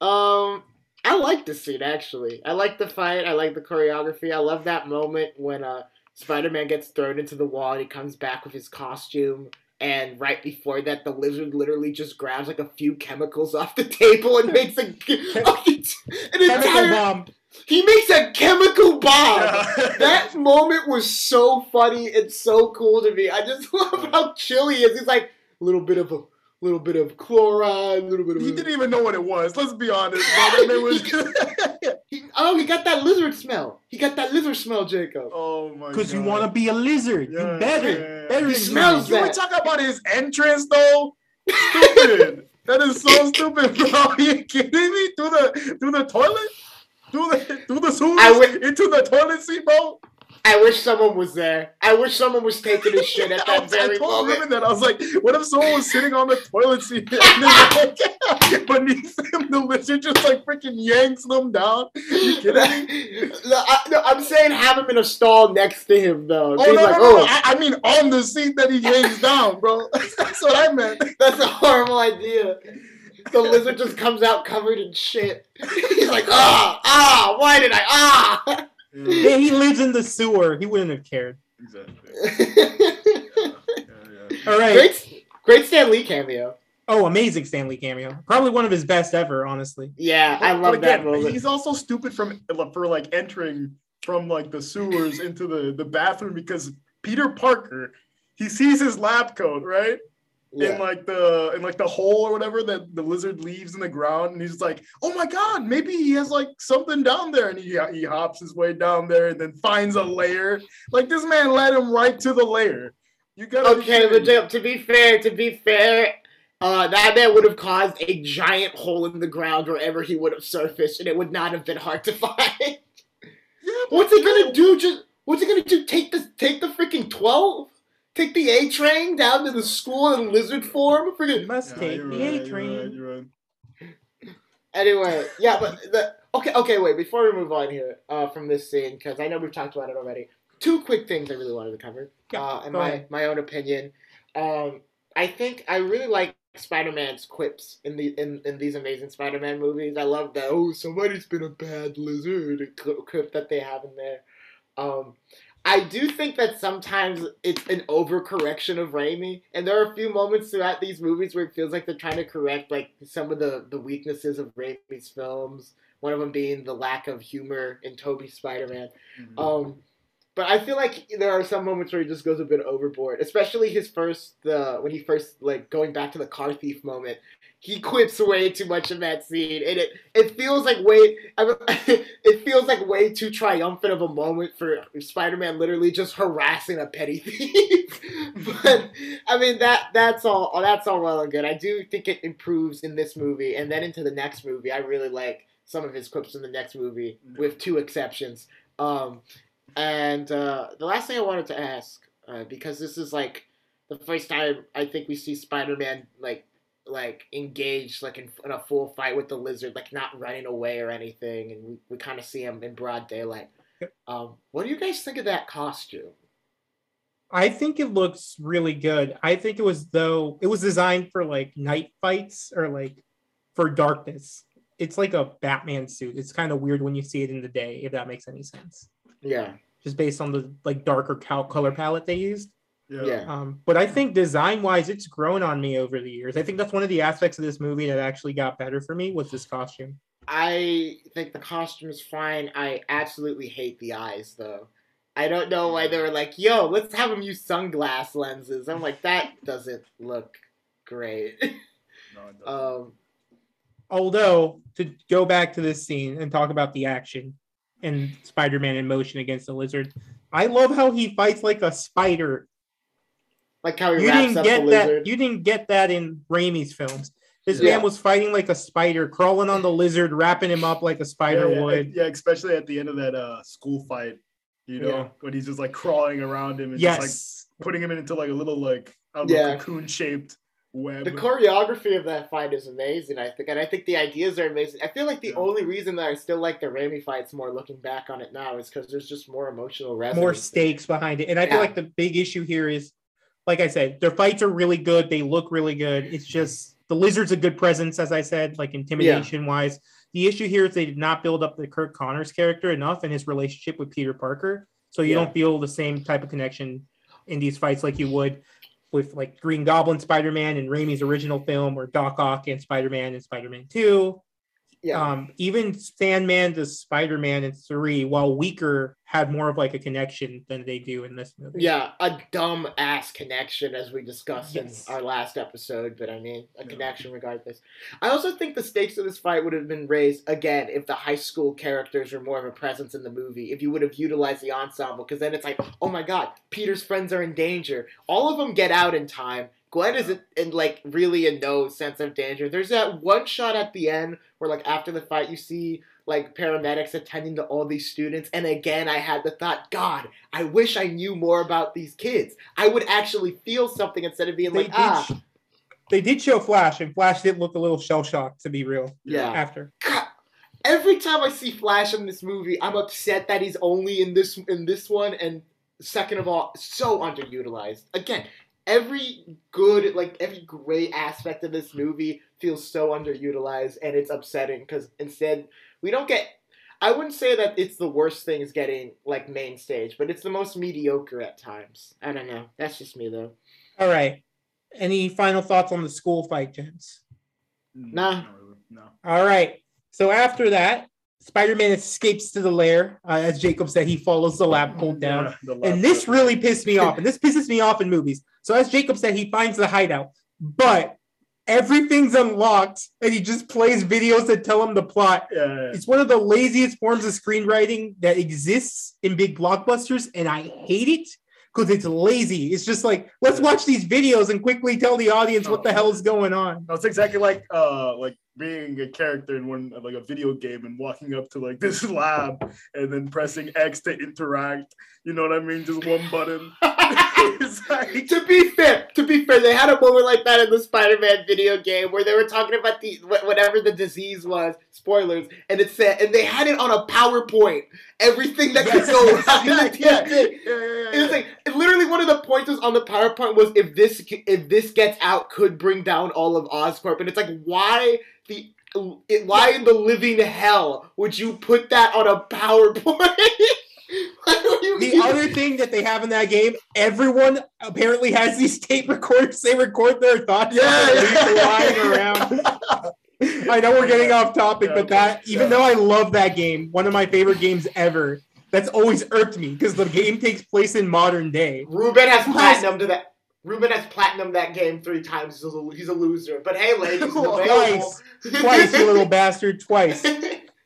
um, I like the scene actually. I like the fight. I like the choreography. I love that moment when, uh, Spider Man gets thrown into the wall and he comes back with his costume and right before that, the lizard literally just grabs like a few chemicals off the table and makes a, [LAUGHS] an Chemical entire. bomb. He makes a chemical bomb. Yeah. [LAUGHS] That moment was so funny and so cool to me. I just [LAUGHS] love how chill he is. He's like a little bit of a little bit of chloride, a little bit of. he didn't even know what it was. Let's be honest. Bro. [LAUGHS] That was. [LAUGHS] He- oh, he got that lizard smell. He got that lizard smell, Jacob. oh my god. Because you want to be a lizard. Yeah, you better. yeah. Better He than smells you. You were that. talking about his entrance though. Stupid. [LAUGHS] that is so stupid, bro. Are you kidding me? Through the through the toilet? Through the through the sewers? I went- into the toilet seat, bro. I wish someone was there. I wish someone was taking his shit at I, [LAUGHS] that was- I very told moment. That I was like, what if someone was sitting on the toilet seat [LAUGHS] and then like, [LAUGHS] beneath them the lizard just like freaking yanks them down? You kidding me? no, I, no, I'm saying have him in a stall next to him though. Oh He's no, like, no, no, no. oh, I, I mean on the seat that he yanks down, bro. That's what I meant. that's a horrible idea. The lizard just comes out covered in shit. He's like, ah, ah, why did I, ah? Yeah, he lives in the sewer. He wouldn't have cared. Exactly. [LAUGHS] All right. great, great Stan Lee cameo. Oh, amazing Stan Lee cameo. Probably one of his best ever, honestly. Yeah, I But love that moment. He's also stupid from for like entering from like the sewers into the the bathroom because Peter Parker he sees his lab coat right Yeah. in like the in like the hole or whatever that the lizard leaves in the ground and he's like oh my god maybe he has like something down there and he he hops his way down there and then finds a layer like this man led him right to the layer. You gotta Okay, but. Jacob, to be fair, to be fair, uh, that man would have caused a giant hole in the ground wherever he would have surfaced, and it would not have been hard to [LAUGHS] find. Yeah, what's he gonna do? Just what's he gonna do? Take the take the freaking twelve? Take the A train down to the school in lizard form? You must Yeah, take you're the right, A you're train. right, you're right. Anyway, yeah, but the okay, okay, wait. Before we move on here uh, from this scene, because I know we've talked about it already. Two quick things I really wanted to cover. Yeah, uh, in my ahead. my own opinion, um, I think I really like Spider-Man's quips in the in, in these Amazing Spider-Man movies. I love that. Oh, somebody's been a bad lizard quip that they have in there. Um, I do think that sometimes it's an overcorrection of Raimi, and there are a few moments throughout these movies where it feels like they're trying to correct like some of the the weaknesses of Raimi's films. One of them being the lack of humor in Tobey's Spider-Man. Mhm. Um, but I feel like there are some moments where he just goes a bit overboard, especially his first the when he first like going back to the car thief moment. He quips way too much in that scene, and it it feels like way I mean, [LAUGHS] it feels like way too triumphant of a moment for Spider-Man literally just harassing a petty [LAUGHS] thief. but I mean that that's all that's all well and good. I do think it improves in this movie, and then into the next movie. I really like some of his quips in the next movie, with two exceptions. Um, and uh, the last thing I wanted to ask, uh, because this is like the first time I think we see Spider-Man like like engaged like in, in a full fight with the lizard, like not running away or anything, and we, we kind of see him in broad daylight. Um, what do you guys think of that costume? I think it looks really good. I think it was though it was designed for like night fights or like for darkness. It's like a Batman suit. It's kind of weird when you see it in the day, if that makes any sense. Yeah, Just based on the like darker color palette they used. Yeah. yeah. Um, but I think design wise, it's grown on me over the years. I think that's one of the aspects of this movie that actually got better for me was this costume. I think the costume is fine. I absolutely hate the eyes though. I don't know why they were like, "Yo, let's have him use sunglass lenses." I'm like, that [LAUGHS] doesn't look great. No, it [LAUGHS] doesn't. um, Although to go back to this scene and talk about the action and Spider-Man in motion against the lizard, I love how he fights like a spider like how he you wraps didn't up get the that. lizard. You didn't get that in Raimi's films. This Yeah. man was fighting like a spider, crawling on the lizard, wrapping him up like a spider yeah, yeah, would. yeah, especially at the end of that uh, school fight, you know, Yeah. when he's just like crawling around him and just like putting him into like a little like I Yeah. cocoon shaped web. The choreography of that fight is amazing, I think, and I think the ideas are amazing. I feel like the Yeah. only reason that I still like the Raimi fights more, looking back on it now, is because there's just more emotional resonance. more stakes behind it, and I feel like the big issue here is, like I said, their fights are really good. They look really good. It's just the lizard's a good presence, as I said, like intimidation wise. The issue here is they did not build up the Curt Connors character enough and his relationship with Peter Parker, so you Yeah. don't feel the same type of connection in these fights like you would with like Green Goblin Spider Man and Raimi's original film, or Doc Ock and Spider Man and Spider Man Two. Yeah, Um, even Sandman to Spider Man in three, while weaker, had more of like a connection than they do in this movie. yeah, a dumb ass connection, as we discussed Yes. in our last episode. But I mean, a Yeah. connection regardless. I also think the stakes of this fight would have been raised again if the high school characters were more of a presence in the movie. If you would have utilized the ensemble, because then it's like, oh my god, Peter's friends are in danger. All of them get out in time. Gwen is in, like really in no sense of danger. There's that one shot at the end where like after the fight you see like paramedics attending to all these students and again I had the thought, God, I wish I knew more about these kids. I would actually feel something instead of being They like, ah, they did show Flash, and Flash did look a little shell shocked, to be real. yeah. After God, every time I see Flash in this movie, I'm upset that he's only in this in this one. And second of all, so underutilized. Again, every good, like every great aspect of this movie feels so underutilized, and it's upsetting because instead we don't get. I wouldn't say that it's the worst thing is getting like main stage, but it's the most mediocre at times. I don't know. That's just me though. all right. Any final thoughts on the school fight, gents? Mm, nah. Not really, No. All right. So after that, Spider-Man escapes to the lair. Uh, as Jacob said, he follows the lab coat down. Yeah, the And this really pissed me off. [LAUGHS] And this pisses me off in movies. So as Jacob said, he finds the hideout, but everything's unlocked, and he just plays videos that tell him the plot. Yeah. It's one of the laziest forms of screenwriting that exists in big blockbusters, and I hate it because it's lazy. It's just like let's watch these videos and quickly tell the audience what the hell is going on. It's exactly like uh like being a character in one like a video game and walking up to like this [LAUGHS] lab and then pressing X to interact. You know what I mean? Just one button. [LAUGHS] [LAUGHS] like to be fair, to be fair, they had a moment like that in the Spider-Man video game where they were talking about the whatever the disease was. Spoilers, and it said, and they had it on a PowerPoint. Everything that could [LAUGHS] go wrong yeah, yeah, yeah, It was like literally one of the points was on the PowerPoint was if this if this gets out could bring down all of Oscorp, and it's like why the it, why in the living hell would you put that on a PowerPoint? [LAUGHS] why would other thing that they have in that game, everyone apparently has these [LAUGHS] tape recorders. They record their thoughts. Yeah, yeah. lying around. I know we're getting off topic, but that even Yeah. though I love that game, one of my favorite games ever, that's always irked me because the game takes place in modern day. Ruben has platinum to that. Ruben has platinum that game three times. He's a, he's a loser. But hey, ladies. [LAUGHS] Twice, twice, you little bastard, twice.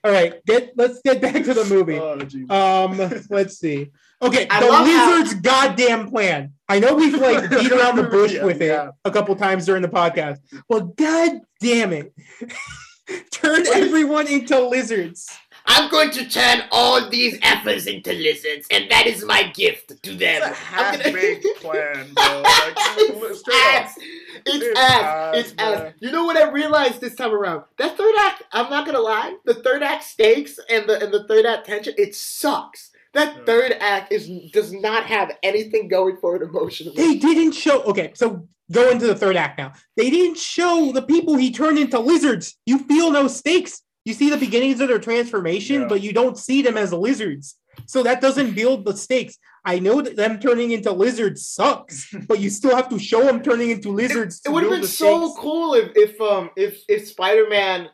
All right, get let's get back to the movie. Oh. Um, let's see. Okay, I the love how- lizard's goddamn plan. I know we've like [LAUGHS] beat around the bush Yeah, with it yeah. a couple times during the podcast. Well, god damn it. [LAUGHS] Turn everyone into lizards. I'm going to turn all these effers into lizards, and that is my gift to them. It's a I'm [LAUGHS] half-baked plan, bro. Like, [LAUGHS] straight up. ass. It's, It's ass. ass, It's ass. man. You know what I realized this time around? That third act, I'm not gonna lie, the third act stakes and the and the third act tension, it sucks. That Yeah. third act is does not have anything going for it emotionally. They didn't show. Okay, so go into the third act now. They didn't show the people he turned into lizards. You feel no stakes. You see the beginnings of their transformation, Yeah. but you don't see them as lizards. So that doesn't build the stakes. I know that them turning into lizards sucks, [LAUGHS] but you still have to show them turning into lizards. It to would have been so stakes. cool if if um if if Spider Man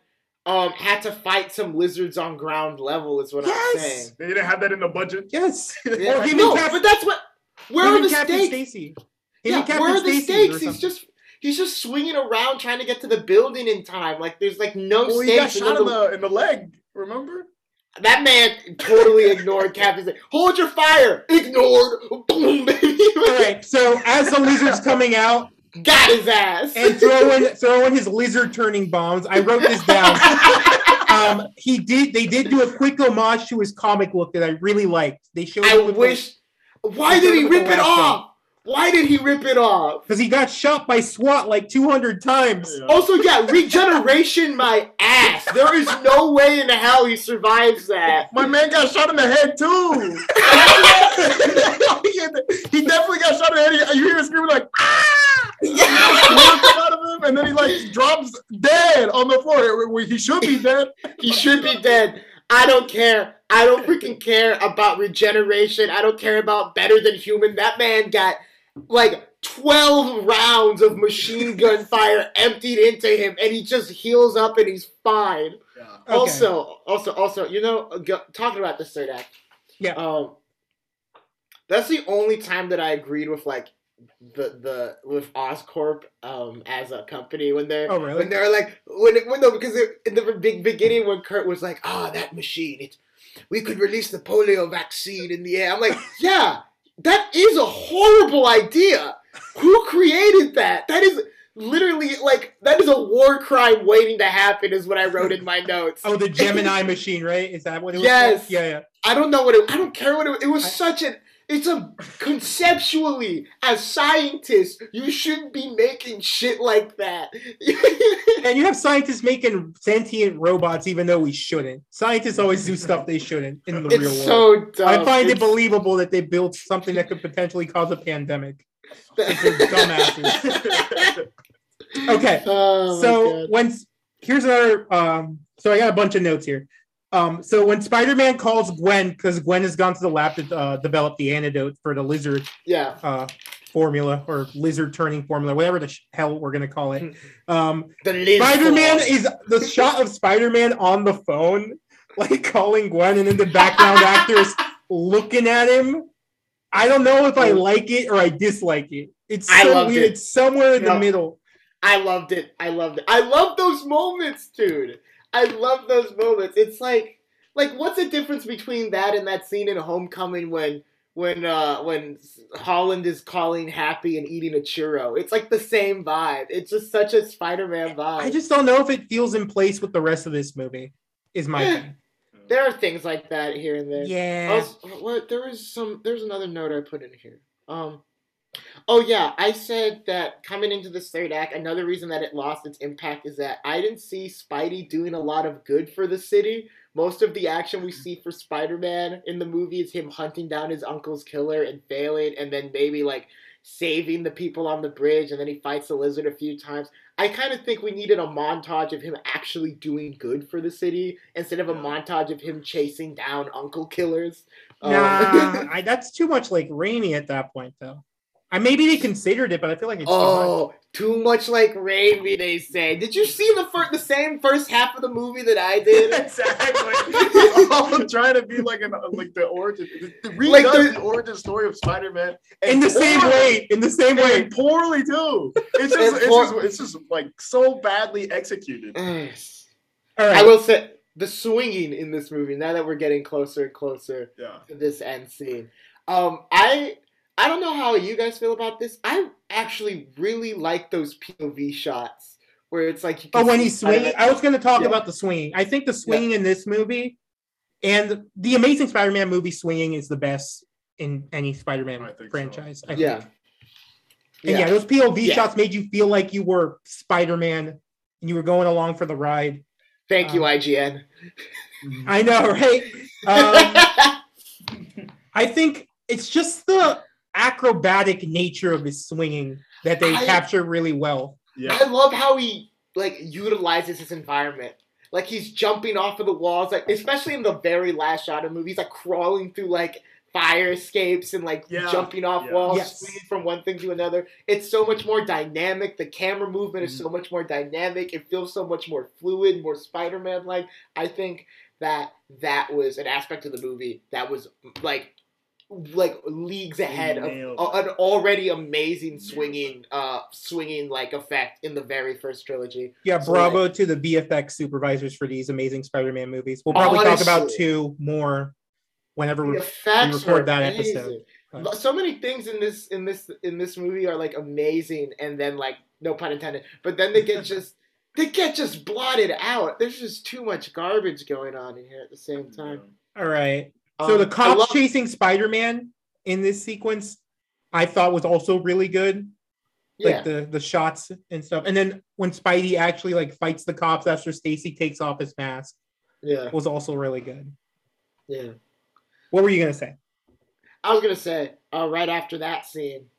um had to fight some lizards on ground level. Is what I'm saying. They didn't have that in the budget. Yes. [LAUGHS] Yeah. Or give me no, Cap- but that's what. Where are the Captain stakes? Stacy. Him Yeah, Captain where are the Stacy stakes? He's just he's just swinging around trying to get to the building in time. Like there's like no Well, he got shot in the- in the leg. Remember? that man totally ignored Captain. Stacy. Hold your fire. Ignored. Boom, [LAUGHS] baby. All right. So as the lizard's coming out Got his ass. and throwing throwing his lizard turning bombs, I wrote this down. [LAUGHS] Um, he did. They did do a quick homage to his comic book that I really liked. They showed. I wish. Why did he rip it off? Why did he rip it off? because he got shot by SWAT like 200 times. Yeah. Also, yeah, regeneration my ass. There is no way in hell he survives that. My man got shot in the head too. [LAUGHS] he definitely got shot in the head. You hear him screaming like ah! Blood come out of him, and then he like drops dead on the floor. He should be dead. He should be dead. I don't care. I don't freaking care about regeneration. I don't care about better than human. That man got like 12 rounds of machine gun [LAUGHS] fire emptied into him and he just heals up and he's fine. Okay. Also, also, also, you know, go, talking about the third act. Yeah. Um, that's the only time that I agreed with like the the with Oscorp um as a company when they're Oh, really? when they're like when when no because in the big beginning when Curt was like ah that machine it we could release the polio vaccine in the air I'm like [LAUGHS] yeah that is a horrible idea who created that that is literally like that is a war crime waiting to happen is what I wrote in my [LAUGHS] notes Oh, the [LAUGHS] Gemini machine, right? Is that what it was? Yes. called? Yeah, yeah. I don't know what it. I don't care what it. Was. It was I- such an. It's a conceptually as scientists, you shouldn't be making shit like that. [LAUGHS] And you have scientists making sentient robots, even though we shouldn't. Scientists always do stuff they shouldn't in the real it's world. so dumb. I find it believable that they built something that could potentially cause a pandemic. [LAUGHS] Dumbasses. [LAUGHS] Okay, oh so when here's our um so i got a bunch of notes here um so when spider-man calls gwen because gwen has gone to the lab to uh, develop the antidote for the lizard yeah, uh formula or lizard turning formula whatever the sh- hell we're gonna call it [LAUGHS] um the spider-man Force. is the shot of spider-man on the phone like calling gwen and then the background actors [LAUGHS] looking at him i don't know if i like it or i dislike it it's so weird it. it's somewhere in No. the middle I loved it. I loved it. I love those moments, dude. I love those moments. It's like, like, what's the difference between that and that scene in Homecoming when, when, uh, when Holland is calling Happy and eating a churro? It's like the same vibe. It's just such a Spider-Man vibe. I just don't know if it feels in place with the rest of this movie. Is my thing. there are things like that here and there. Yeah. Also, what there was some. There's another note I put in here. Um. Oh yeah, I said that coming into this third act, another reason that it lost its impact is that I didn't see Spidey doing a lot of good for the city. Most of the action we see for Spider-Man in the movie is him hunting down his uncle's killer and failing, and then maybe like saving the people on the bridge, and then he fights the lizard a few times. I kind of think we needed a montage of him actually doing good for the city instead of a montage of him chasing down uncle killers. Um, Nah, [LAUGHS] I, that's too much like Raimi at that point, though. I maybe they considered it, but I feel like it's too much. Oh, too much like Raimi, they say. Did you see the fir- the same first half of the movie that I did? [LAUGHS] exactly. [LAUGHS] I'm trying to be like an like the origin, the, the, Like the- the origin story of Spider-Man in the same way. In the same way. poorly too. It's just, it's, poor- just, it's just like so badly executed. All I will say the swinging in this movie. Now that we're getting closer and closer Yeah. to this end scene, um, I I don't know how you guys feel about this. I actually really like those POV shots where it's like you Oh, can when he's swinging, I was going to talk Yeah. about the swinging. I think the swinging in this movie and the Amazing Spider-Man movie swinging is the best in any Spider-Man I think so. franchise. I Yeah. think. And yeah. those POV Yeah. shots made you feel like you were Spider-Man and you were going along for the ride. Thank you, Um, IGN. I know, right? [LAUGHS] Um, I think it's just the acrobatic nature of his swinging that they I- capture really well. Yeah. I love how he like utilizes his environment. Like he's jumping off of the walls, like especially in the very last shot of the movie, he's like crawling through like fire escapes and like Yeah, jumping off yeah. walls, Yes. swinging from one thing to another. It's so much more dynamic. The camera movement is mm. so much more dynamic. It feels so much more fluid, more Spider-Man like. I think that that was an aspect of the movie that was like like leagues ahead of a- an already amazing swinging uh swinging like effect in the very first trilogy. Yeah, So, bravo to the VFX supervisors for these amazing Spider-Man movies. We'll probably talk about two more whenever The we record that amazing. episode. But So many things in this in this in this movie are like amazing and then like no pun intended, but then they get just [LAUGHS] they get just blotted out. There's just too much garbage going on in here at the same time. All right. So Um, the I cops love- chasing Spider-Man in this sequence, I thought was also really good. Like the the shots and stuff. And then when Spidey actually like fights the cops after Stacy takes off his mask yeah, was also really good. yeah. What were you gonna say? I was gonna say, uh, right after that scene,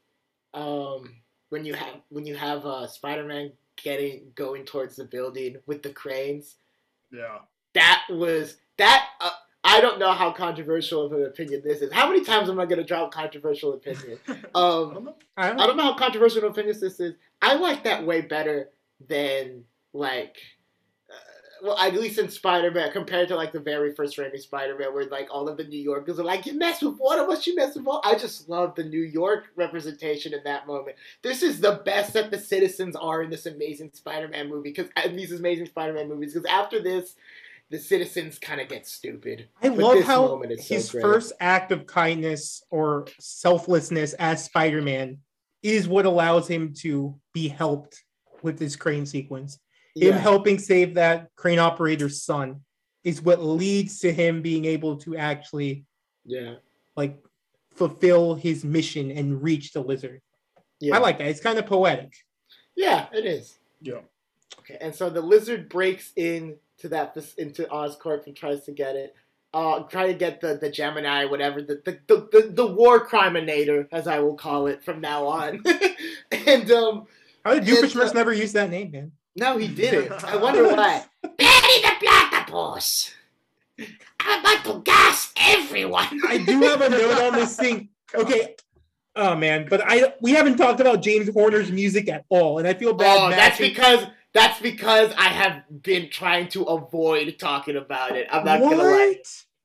um, when you have when you have uh, Spider-Man getting going towards the building with the cranes, Yeah. that was that. Uh, I don't know how controversial of an opinion this is. How many times am I gonna drop controversial opinion? [LAUGHS] I Um, don't know. I don't I don't know how controversial of an opinion this is. I like that way better than like. uh, Well, at least in Spider-Man, compared to like the very first Raimi Spider-Man, where like all of the New Yorkers are like, "You mess with one of us, you mess with all." I just love the New York representation in that moment. This is the best that the citizens are in this amazing Spider-Man movie because in these amazing Spider-Man movies. Because after this, the citizens kind of get stupid. I But love this how moment so his first act of kindness or selflessness as Spider-Man is what allows him to be helped with this crane sequence. Him helping save that crane operator's son is what leads to him being able to actually yeah, like fulfill his mission and reach the lizard. yeah. I like that. It's kind of poetic. Yeah, it is. Yeah. Okay, and so the lizard breaks in to that into Oscorp and tries to get it. Uh, try to get the, the Gemini, whatever the the, the, the the war criminator, as I will call it from now on. [LAUGHS] and um, How did It's, Doofenshmirtz uh, never use that name, man? no, he [LAUGHS] didn't. I wonder why. [LAUGHS] Perry the Platypus. I'm about to gas everyone. I do have a note on this thing. Okay. Oh man, but I we haven't talked about James Horner's music at all, and I feel bad. Oh, that's matching- because that's because I have been trying to avoid talking about it. I'm not what? gonna lie.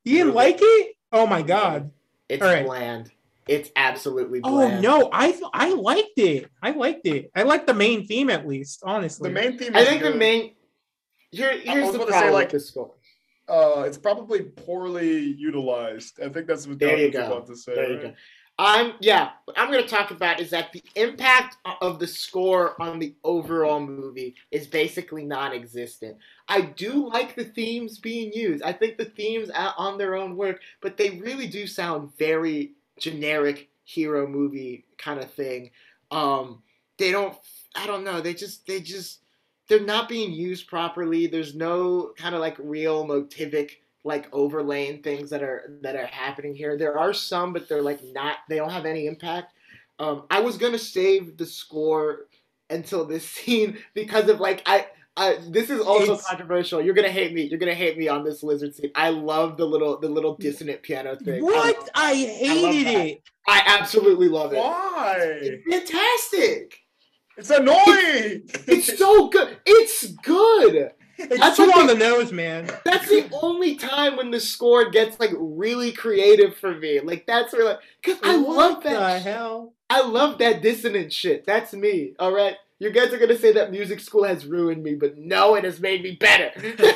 You didn't like it? Oh my god. It's All right. bland. It's absolutely bland. Oh no, I I liked it. I liked it. I liked the main theme at least, honestly. The main theme. I is think the main. Here, here's was the problem say, like- with this score. Uh, it's probably poorly utilized. I think that's what There Doug you was go. about to say. There you right? go. I'm yeah. What I'm going to talk about is that the impact of the score on the overall movie is basically non-existent. I do like the themes being used. I think the themes on their own work, but they really do sound very generic hero movie kind of thing. Um, they don't. I don't know. They just. They just. They're not being used properly. There's no kind of like real motivic like overlaying things that are that are happening here. There are some, but they're like not. They don't have any impact. Um, I was gonna save the score until this [LAUGHS] scene because of like I I, this is also It's- controversial. You're gonna hate me. You're gonna hate me on this lizard scene. I love the little the little dissonant piano thing. What? I hated that. it. I absolutely love it. Why? It's fantastic. It's annoying. It's so good. It's good. It's That's too what on they- the nose, man. That's the only time when the score gets like really creative for me. Like that's where like because I love the that. hell? I love that dissonant shit. That's me. All right. You guys are gonna say that music school has ruined me, but no, it has made me better. [LAUGHS]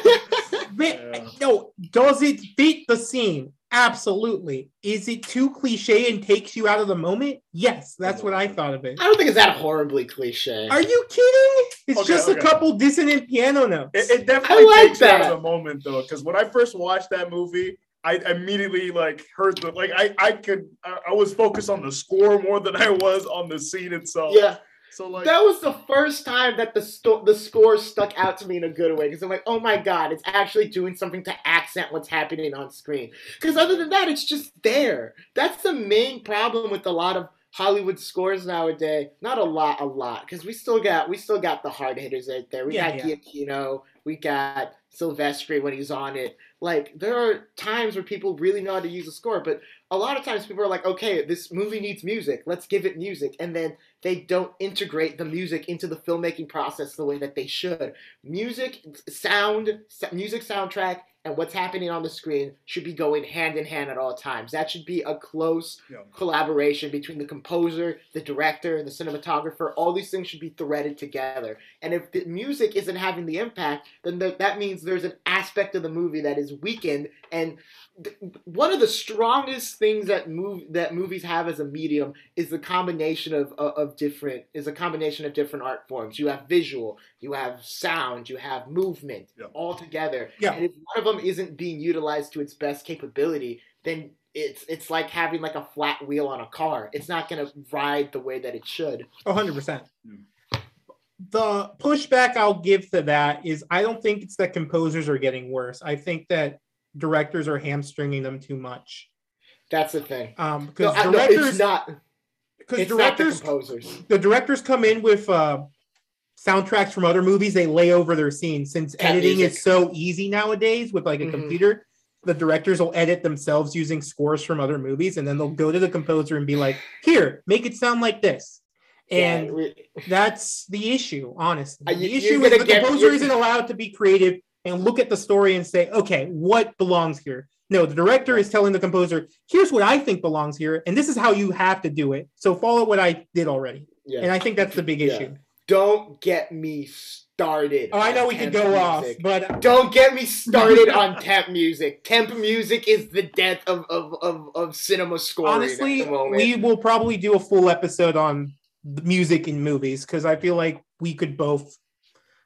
Yeah. no, does it fit the scene? Absolutely. Is it too cliche and takes you out of the moment? Yes, that's what I thought of it. I don't think it's that horribly cliche. Are you kidding? It's Okay, just okay. a couple dissonant piano notes. It, it definitely like takes you out of the moment though, because when I first watched that movie, I immediately like heard the like I I could I, I was focused on the score more than I was on the scene itself. yeah, So like that was the first time that the sto- the score stuck out to me in a good way because I'm like, oh my god, it's actually doing something to accent what's happening on screen. Because other than that, it's just there. That's the main problem with a lot of Hollywood scores nowadays. Not a lot, a lot, because we still got we still got the hard hitters out there. We Yeah, got yeah. Giacchino, we got Silvestri when he's on it. Like there are times where people really know how to use a score, but a lot of times people are like, okay, this movie needs music, let's give it music, and then they don't integrate the music into the filmmaking process the way that they should. Music, sound, music soundtrack, and what's happening on the screen should be going hand in hand at all times. That should be a close Yeah. collaboration between the composer, the director, the cinematographer. All these things should be threaded together. And if the music isn't having the impact, then th- that means there's an aspect of the movie that is weakened. And th- one of the strongest things that move that movies have as a medium is the combination of, of of different is a combination of different art forms. You have visual, you have sound, you have movement, Yeah. all together. Yeah. And if one of them isn't being utilized to its best capability, then it's it's like having like a flat wheel on a car. It's not gonna ride the way that it should. hundred percent. Hmm. The pushback I'll give to that is I don't think it's that composers are getting worse. I think that directors are hamstringing them too much. That's the thing. Um, because no, directors, it's not. because It's not the directors, composers. the directors come in with uh, soundtracks from other movies. They lay over their scenes since Cat editing music. is so easy nowadays with like a Mhm. computer. The directors will edit themselves using scores from other movies, and then they'll go to the composer and be like, "Here, make it sound like this." And Yeah, we- That's the issue, honestly. Uh, The issue is the get- composer isn't allowed to be creative and look at the story and say, okay, what belongs here? No, the director is telling the composer, here's what I think belongs here, and this is how you have to do it. So follow what I did already. yeah. And I think that's the big Yeah. issue. Don't get me started. Oh, I know we could go off, but Don't get me started [LAUGHS] on temp music. Temp music is the death of, of, of, of cinema scoring honestly, at the we will probably do a full episode on music in movies because I feel like we could both.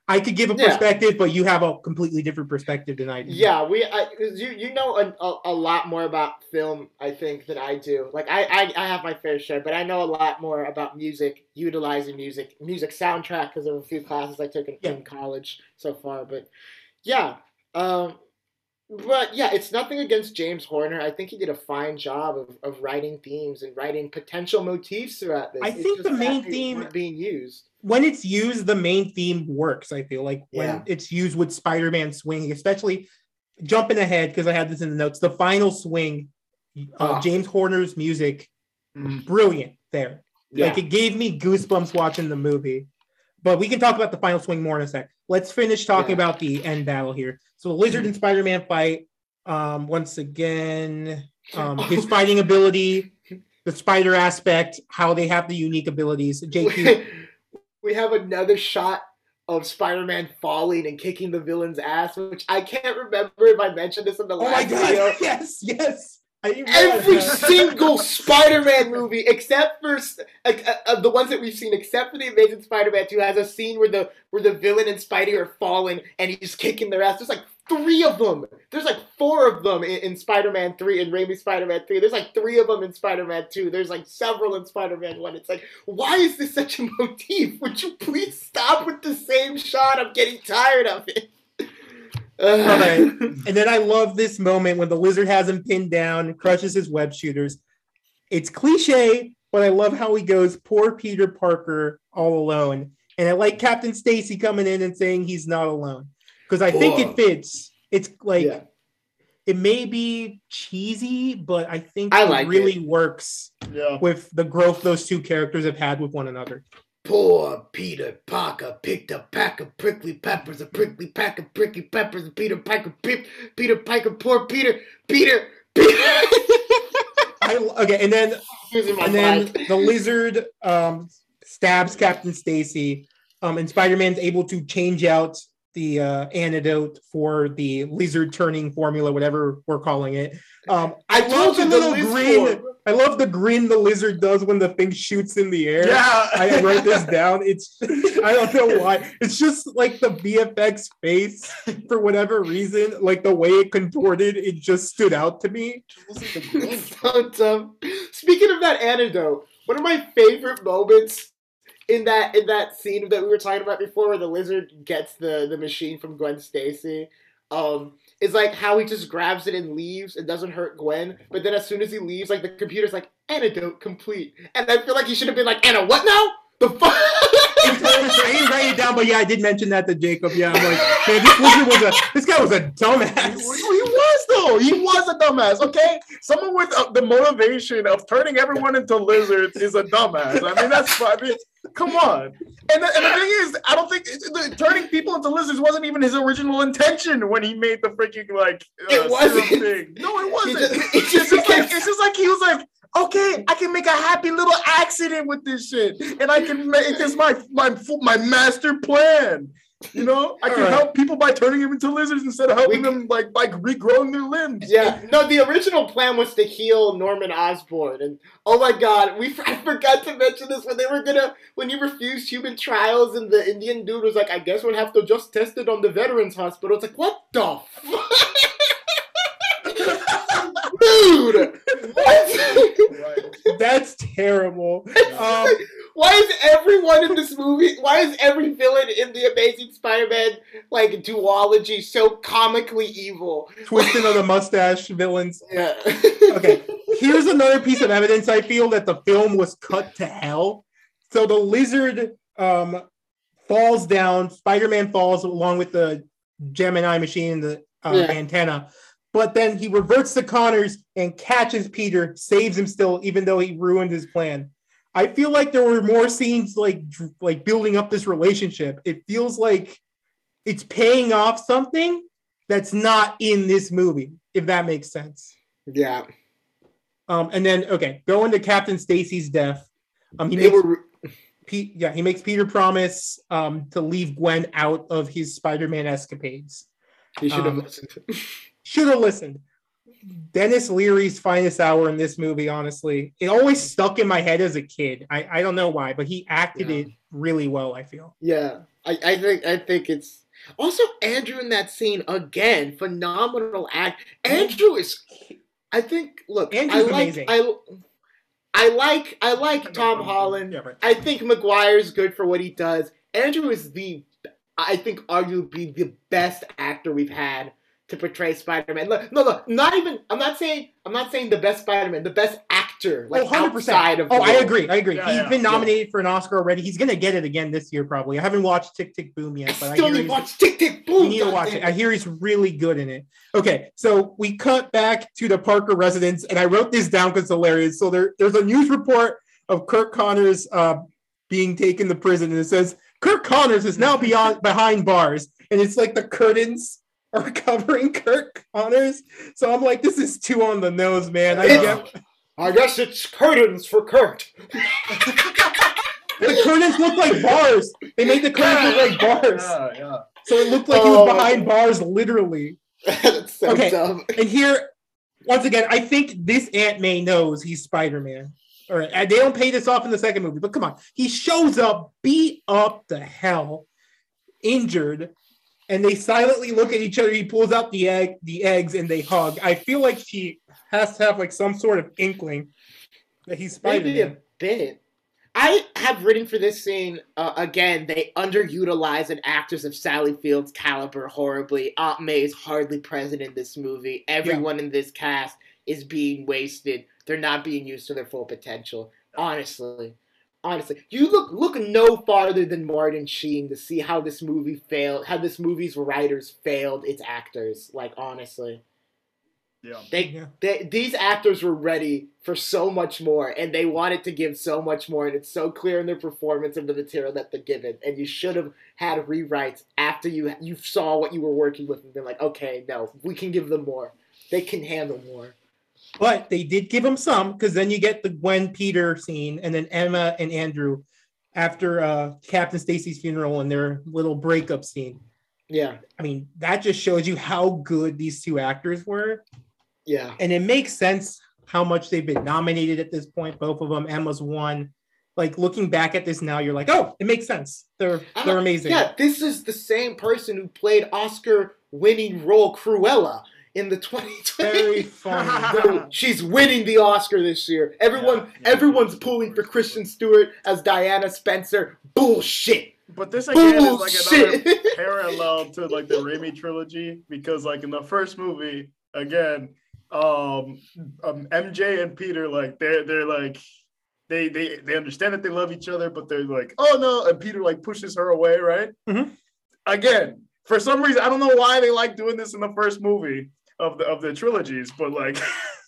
I could give a Yeah. perspective, but you have a completely different perspective than I do. Yeah, we I, you you know a, a, a lot more about film I think than I do. Like I, I I have my fair share, but I know a lot more about music, utilizing music, music soundtrack because of a few classes I took in, Yeah. in college so far. But yeah, um, but yeah, it's nothing against James Horner. I think he did a fine job of, of writing themes and writing potential motifs throughout this. I It's think the main theme- being used. when it's used, the main theme works. I feel like when Yeah. it's used with Spider-Man swinging, especially jumping ahead because I had this in the notes. The final swing of Ah. James Horner's music, Mhm. brilliant there. Yeah. Like it gave me goosebumps watching the movie. But we can talk about the final swing more in a sec. Let's finish talking Yeah. about the end battle here. So the Lizard and Spider-Man fight. Um, once again, um, his [LAUGHS] fighting ability, the spider aspect, how they have the unique abilities. JP, [LAUGHS] we have another shot of Spider-Man falling and kicking the villain's ass, which I can't remember if I mentioned this in the Oh my last god! video. [LAUGHS] Yes, yes. I didn't realize Every single Spider-Man movie, except for uh, uh, the ones that we've seen, except for the Amazing Spider-Man 2, has a scene where the where the villain and Spidey are falling and he's kicking their ass. There's like three of them. There's like four of them in, in Spider-Man 3 and Raimi Spider-Man 3. There's like three of them in Spider-Man 2. There's like several in Spider-Man 1. It's like, why is this such a [LAUGHS] motif? Would you please stop with the same shot? I'm getting tired of it. [LAUGHS] And then I love this moment when the lizard has him pinned down, crushes his web shooters. It's cliche, but I love how he goes, poor Peter Parker all alone. and I like Captain Stacy coming in and saying he's not alone because I think it fits. It's like yeah. it may be cheesy, but I think I it like really works Yeah. with the growth those two characters have had with one another. Poor Peter Parker picked a pack of prickly peppers, a prickly pack of prickly peppers, and Peter Parker, Pe- Peter Parker, poor Peter, Peter, Peter. [LAUGHS] I okay, and then Losing my and then the lizard um, stabs Captain Stacy, um, and Spider-Man's able to change out the uh, antidote for the lizard turning formula, whatever we're calling it. Um, I, I love told the the little Liz grin. form. I love the grin the lizard does when the thing shoots in the air. Yeah. I wrote this [LAUGHS] down. It's I don't know why. It's just like the VFX face for whatever reason, like the way it contorted, it just stood out to me. so. [LAUGHS] Speaking of that antidote, one of my favorite moments in that in that scene that we were talking about before, where the lizard gets the the machine from Gwen Stacy, um, is like how he just grabs it and leaves and doesn't hurt Gwen, but then as soon as he leaves, like the computer's like antidote complete, and I feel like he should have been like, Anna, what now? The fuck? I didn't write it down, but yeah, I did mention that to Jacob. Yeah, I'm like, man, this lizard was a this guy was a He dumbass. was though. He was a dumbass. Okay, someone with uh, the motivation of turning everyone into lizards is a dumbass. I mean, that's. I mean, come on. And the, and the thing is, I don't think the, turning people into lizards wasn't even his original intention when he made the freaking like. Uh, It wasn't. Thing. No, it wasn't. just- it it's just just like it's just like he was like. Okay, I can make a happy little accident with this shit, and I can make this my my my master plan. You know, I can Alright. help people by turning them into lizards instead of helping We- them like by regrowing their limbs. Yeah, no, the original plan was to heal Norman Osborn, and oh my god, we [LAUGHS] I forgot to mention this when they were gonna when you refused human trials, and the Indian dude was like, "I guess we'll have to just test it on the veterans hospital." It's like, what the fuck, [LAUGHS] dude? That's terrible. Um, Why is everyone in this movie? Why is every villain in the Amazing Spider-Man like duology so comically evil? twisting of the mustache villains. [LAUGHS] Yeah. Okay, here's another piece of evidence. I feel that the film was cut to hell. So the lizard um, falls down. Spider-Man falls along with the Gemini machine and the uh, Yeah. antenna. But then he reverts to Connors and catches Peter, saves him still, even though he ruined his plan. I feel like there were more scenes like like building up this relationship. It feels like it's paying off something that's not in this movie, if that makes sense. Yeah. Um, and then okay, going to Captain Stacy's death. Um, he They makes were yeah, he makes Peter promise um to leave Gwen out of his Spider-Man escapades. He should have Um, listened. [LAUGHS] Should have listened. Denis Leary's finest hour in this movie, honestly. It always stuck in my head as a kid. I, I don't know why, but he acted Yeah. it really well, I feel. Yeah, I, I think I think it's also Andrew in that scene again. Phenomenal act. Andrew is. I think. Look, Andrew's I like. amazing. I. I like. I like Tom Holland. Yeah, right. I think Maguire's good for what he does. Andrew is the. I think arguably the best actor we've had to portray Spider-Man. Look, no, look, not even. I'm not saying. I'm not saying the best Spider-Man. The best actor, like oh, 100%. outside of. oh, the I agree. I agree. Yeah, He's yeah, been yeah. nominated for an Oscar already. He's gonna get it again this year, probably. I haven't watched Tick Tick Boom I yet, but I still hear need to watch Tick Tick Boom. You need to watch it. I hear he's really good in it. Okay, so we cut back to the Parker residence, and I wrote this down because it's hilarious. So there, there's a news report of Curt Connors uh, being taken to prison, and it says Curt Connors is now beyond behind bars, and it's like the curtains [LAUGHS] are covering Curt Connors. So I'm like, this is too on the nose, man. I get I guess it's curtains for Curt. the curtains look like bars. They made the curtains look like bars, Yeah, yeah. so it looked like he Oh. was behind bars, literally. So Okay. dumb. And here, once again, I think this Aunt May knows he's Spider Man. All right, they don't pay this off in the second movie, but come on, he shows up, beat up the hell, injured, and they silently look at each other. He pulls out the egg, the eggs, and they hug. I feel like she has to have like some sort of inkling that he's Spider Maybe a bit. I have written for this scene uh, again. They underutilize an actress of Sally Field's caliber horribly. Aunt May is hardly present in this movie. Everyone in this cast is being wasted. They're not being used to their full potential. Honestly, honestly, you look look no farther than Martin Sheen to see how this movie failed, how this movie's writers failed its actors. Like honestly, Yeah. they, Yeah. they these actors were ready for so much more, and they wanted to give so much more, and it's so clear in their performance of the material that they're given. And you should have had rewrites after you you saw what you were working with, and been like, okay, no, we can give them more. They can handle more. But they did give him some because then you get the Gwen Peter scene and then Emma and Andrew after uh, Captain Stacy's funeral and their little breakup scene. Yeah, I mean, that just shows you how good these two actors were. yeah. And it makes sense how much they've been nominated at this point. Both of them, Emma's won. Like looking back at this now, you're like, oh, it makes sense. They're they're amazing. Yeah, this is the same person who played Oscar-winning role Cruella in the 2020. Very [LAUGHS] funny. No, she's winning the Oscar this year. Everyone, Yeah, yeah. everyone's pulling for Kristen Stewart as Diana Spencer. Bullshit. But this again is like another [LAUGHS] parallel to like the Raimi trilogy because like in the first movie, again, um, um MJ and Peter like they're they're like they they they understand that they love each other, but they're like, oh no, and Peter like pushes her away, right? Mhm. Again, for some reason, I don't know why they like doing this in the first movie of the of the trilogies, but like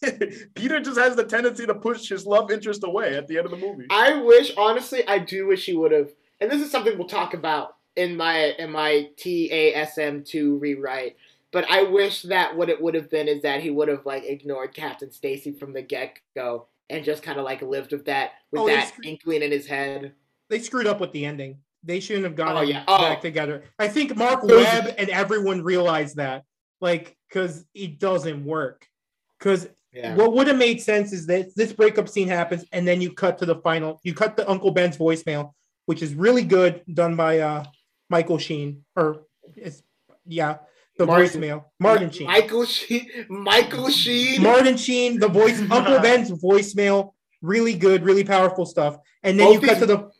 [LAUGHS] Peter just has the tendency to push his love interest away at the end of the movie. I wish, honestly, I do wish he would have. And this is something we'll talk about in my in my TASM two rewrite. But I wish that what it would have been is that he would have like ignored Captain Stacy from the get go and just kind of like lived with that with Oh, that it's- inkling in his head. They screwed up with the ending. They shouldn't have gotten Oh, yeah. Oh. back together. I think Marc Webb and everyone realized that, like, because it doesn't work. Because Yeah. what would have made sense is that this breakup scene happens, and then you cut to the final. You cut the Uncle Ben's voicemail, which is really good, done by uh Michael Sheen, or it's yeah, the Martin- voicemail, Martin Sheen. Michael Sheen. Michael Sheen. Martin Sheen, the voice, [LAUGHS] Uncle Ben's voicemail, really good, really powerful stuff. And then you cut to the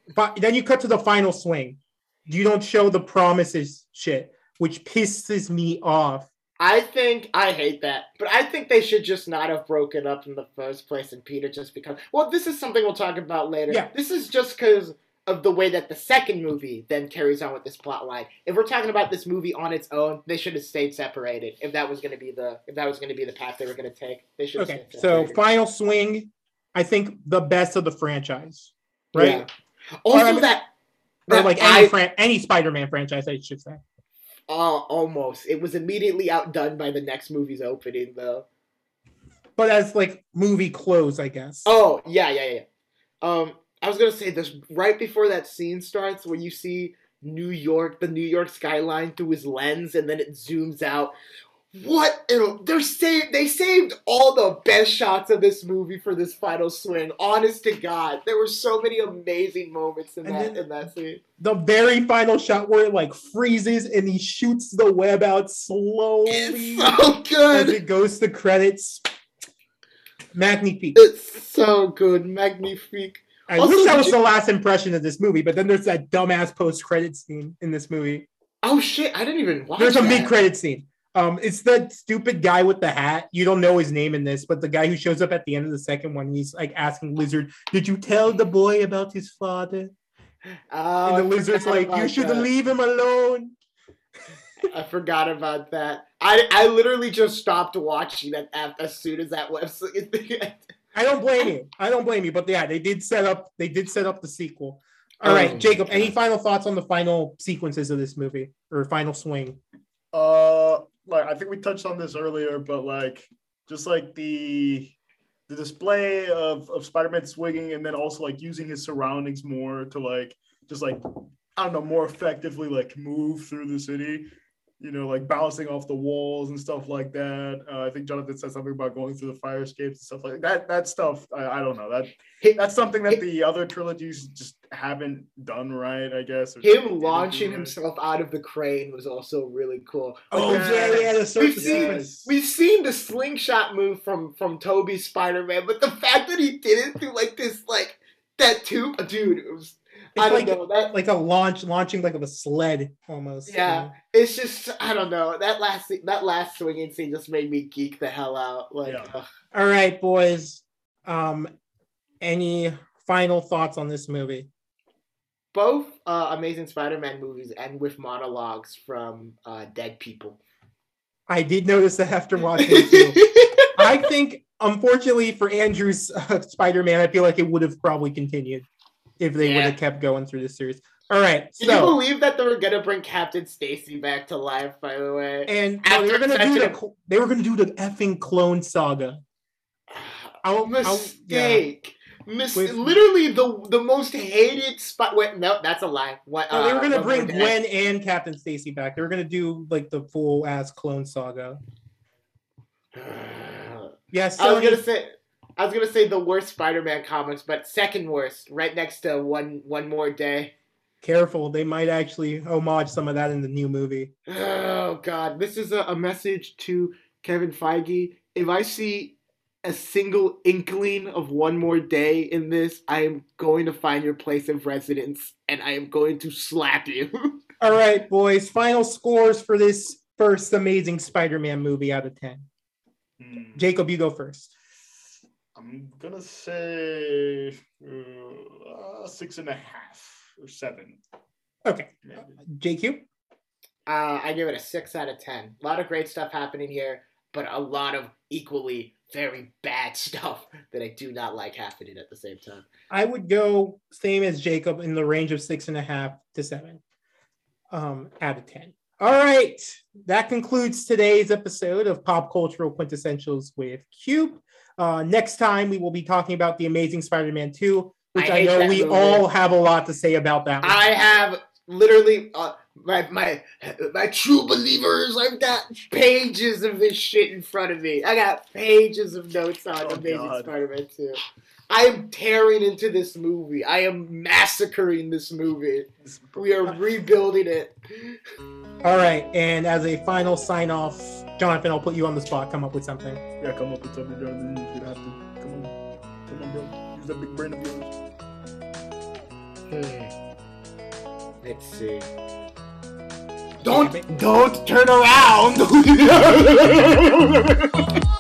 then you cut to the final swing. You don't show the promises shit, which pisses me off. I think I hate that, but I think they should just not have broken up in the first place, and Peter just because well, this is something we'll talk about later. Yeah. This is just because of the way that the second movie then carries on with this plot line. If we're talking about this movie on its own, they should have stayed separated. If that was going to be the if that was going to be the path they were going to take, they should. have Okay, so final swing, I think the best of the franchise, right? Yeah. Also, mean- that. Or that like any I- fran- any Spider-Man franchise, I should say. Uh, almost. It was immediately outdone by the next movie's opening, though. But as like movie close, I guess. Oh yeah, yeah, yeah. Um, I was gonna say this right before that scene starts, where you see New York, the New York skyline through his lens, and then it zooms out. What? They're saved. They saved all the best shots of this movie for this final swing. Honest to God, there were so many amazing moments in And that in that scene. The very final shot where it like freezes and he shoots the web out slowly. It's so as good. it goes to credits. Magnifique. It's so good. Magnifique. I Also, wish that was you- the last impression of this movie, but then there's that dumbass post-credit scene in this movie. Oh shit! I didn't even watch. There's a that. mid-credit scene. Um, it's that stupid guy with the hat. You don't know his name in this, but the guy who shows up at the end of the second one, he's like asking Lizard, "Did you tell the boy about his father?" Oh, and I the lizard's like, "You should that. leave him alone." I forgot about that. I I literally just stopped watching that app as soon as that website. [LAUGHS] I don't blame you. I don't blame you. But yeah, they did set up. They did set up the sequel. All right, Oh Jacob. Any final thoughts on the final sequences of this movie or final swing? Uh, like I think we touched on this earlier, but like just like the the display of of Spider-Man swinging, and then also like using his surroundings more to like just like I don't know more effectively like move through the city. You know, like bouncing off the walls and stuff like that. Uh, I think Jonathan said something about going through the fire escapes and stuff like that. That stuff, I, I don't know. That that's something that the other trilogies just haven't done right, I guess. Him launching right. himself out of the crane was also really cool. Oh yeah. yeah, yeah. The We've seen sequence. we've seen the slingshot move from from Tobey Spider-Man, but the fact that he did it through like this like that tube, dude, it was I don't like know that. like a launch, launching like of a sled almost. Yeah, it's just I don't know that last that last swinging scene just made me geek the hell out. Like, Yeah. All right, boys. Um, any final thoughts on this movie. Both uh, Amazing Spider-Man movies end with monologues from uh, dead people. I did notice that after watching it. [LAUGHS] I think, unfortunately for Andrew's uh, Spider-Man, I feel like it would have probably continued if they would have kept going through the series. All right, Did you so believe that they were gonna bring Captain Stacy back to life? By the way, and no, they were gonna do the such a- cl- they were gonna do the effing clone saga. [SIGHS] I'll- I'll- mistake. Mis- With- literally the the most hated spot. Wait, no, that's a lie. What? No, they were uh, gonna bring. Gwen and Captain Stacy back. They were gonna do like the full ass clone saga. [SIGHS] Yes, I was gonna say. I was gonna say the worst Spider-Man comics, but second worst, right next to one one more day. careful. They might actually homage some of that in the new movie. Oh God, this is a, a message to Kevin Feige. If I see a single inkling of one more day in this, I am going to find your place of residence and I am going to slap you. [LAUGHS] All right, boys. Final scores for this first Amazing Spider-Man movie out of ten. Hmm. Jacob, you go first. I'm gonna say uh, six and a half or seven. Okay, Maybe. JQ. uh, I give it a six out of ten. A lot of great stuff happening here, but a lot of equally very bad [LAUGHS] stuff that I do not like happening at the same time. I would go same as Jacob in the range of six and a half to seven um, out of 10. All right. That concludes today's episode of Pop Cultural Quintessentials with Qubed. Uh, next time, we will be talking about The Amazing Spider Man 2, which I I, know we movie. all have a lot to say about that one. I have literally uh, my my my true believers. I've got pages of this shit in front of me. I got pages of notes on Oh, Amazing Spider-Man 2. I am tearing into this movie. I am massacring this movie. We are rebuilding it. all right. And as a final sign off, Jonathan, I'll put you on the spot. Come up with something. Yeah, come up with something, Jonathan. You should have to. Come on, come on, bro. Use that big brain of yours. Hmm. Let's see. Don't don't turn around. [LAUGHS] [LAUGHS]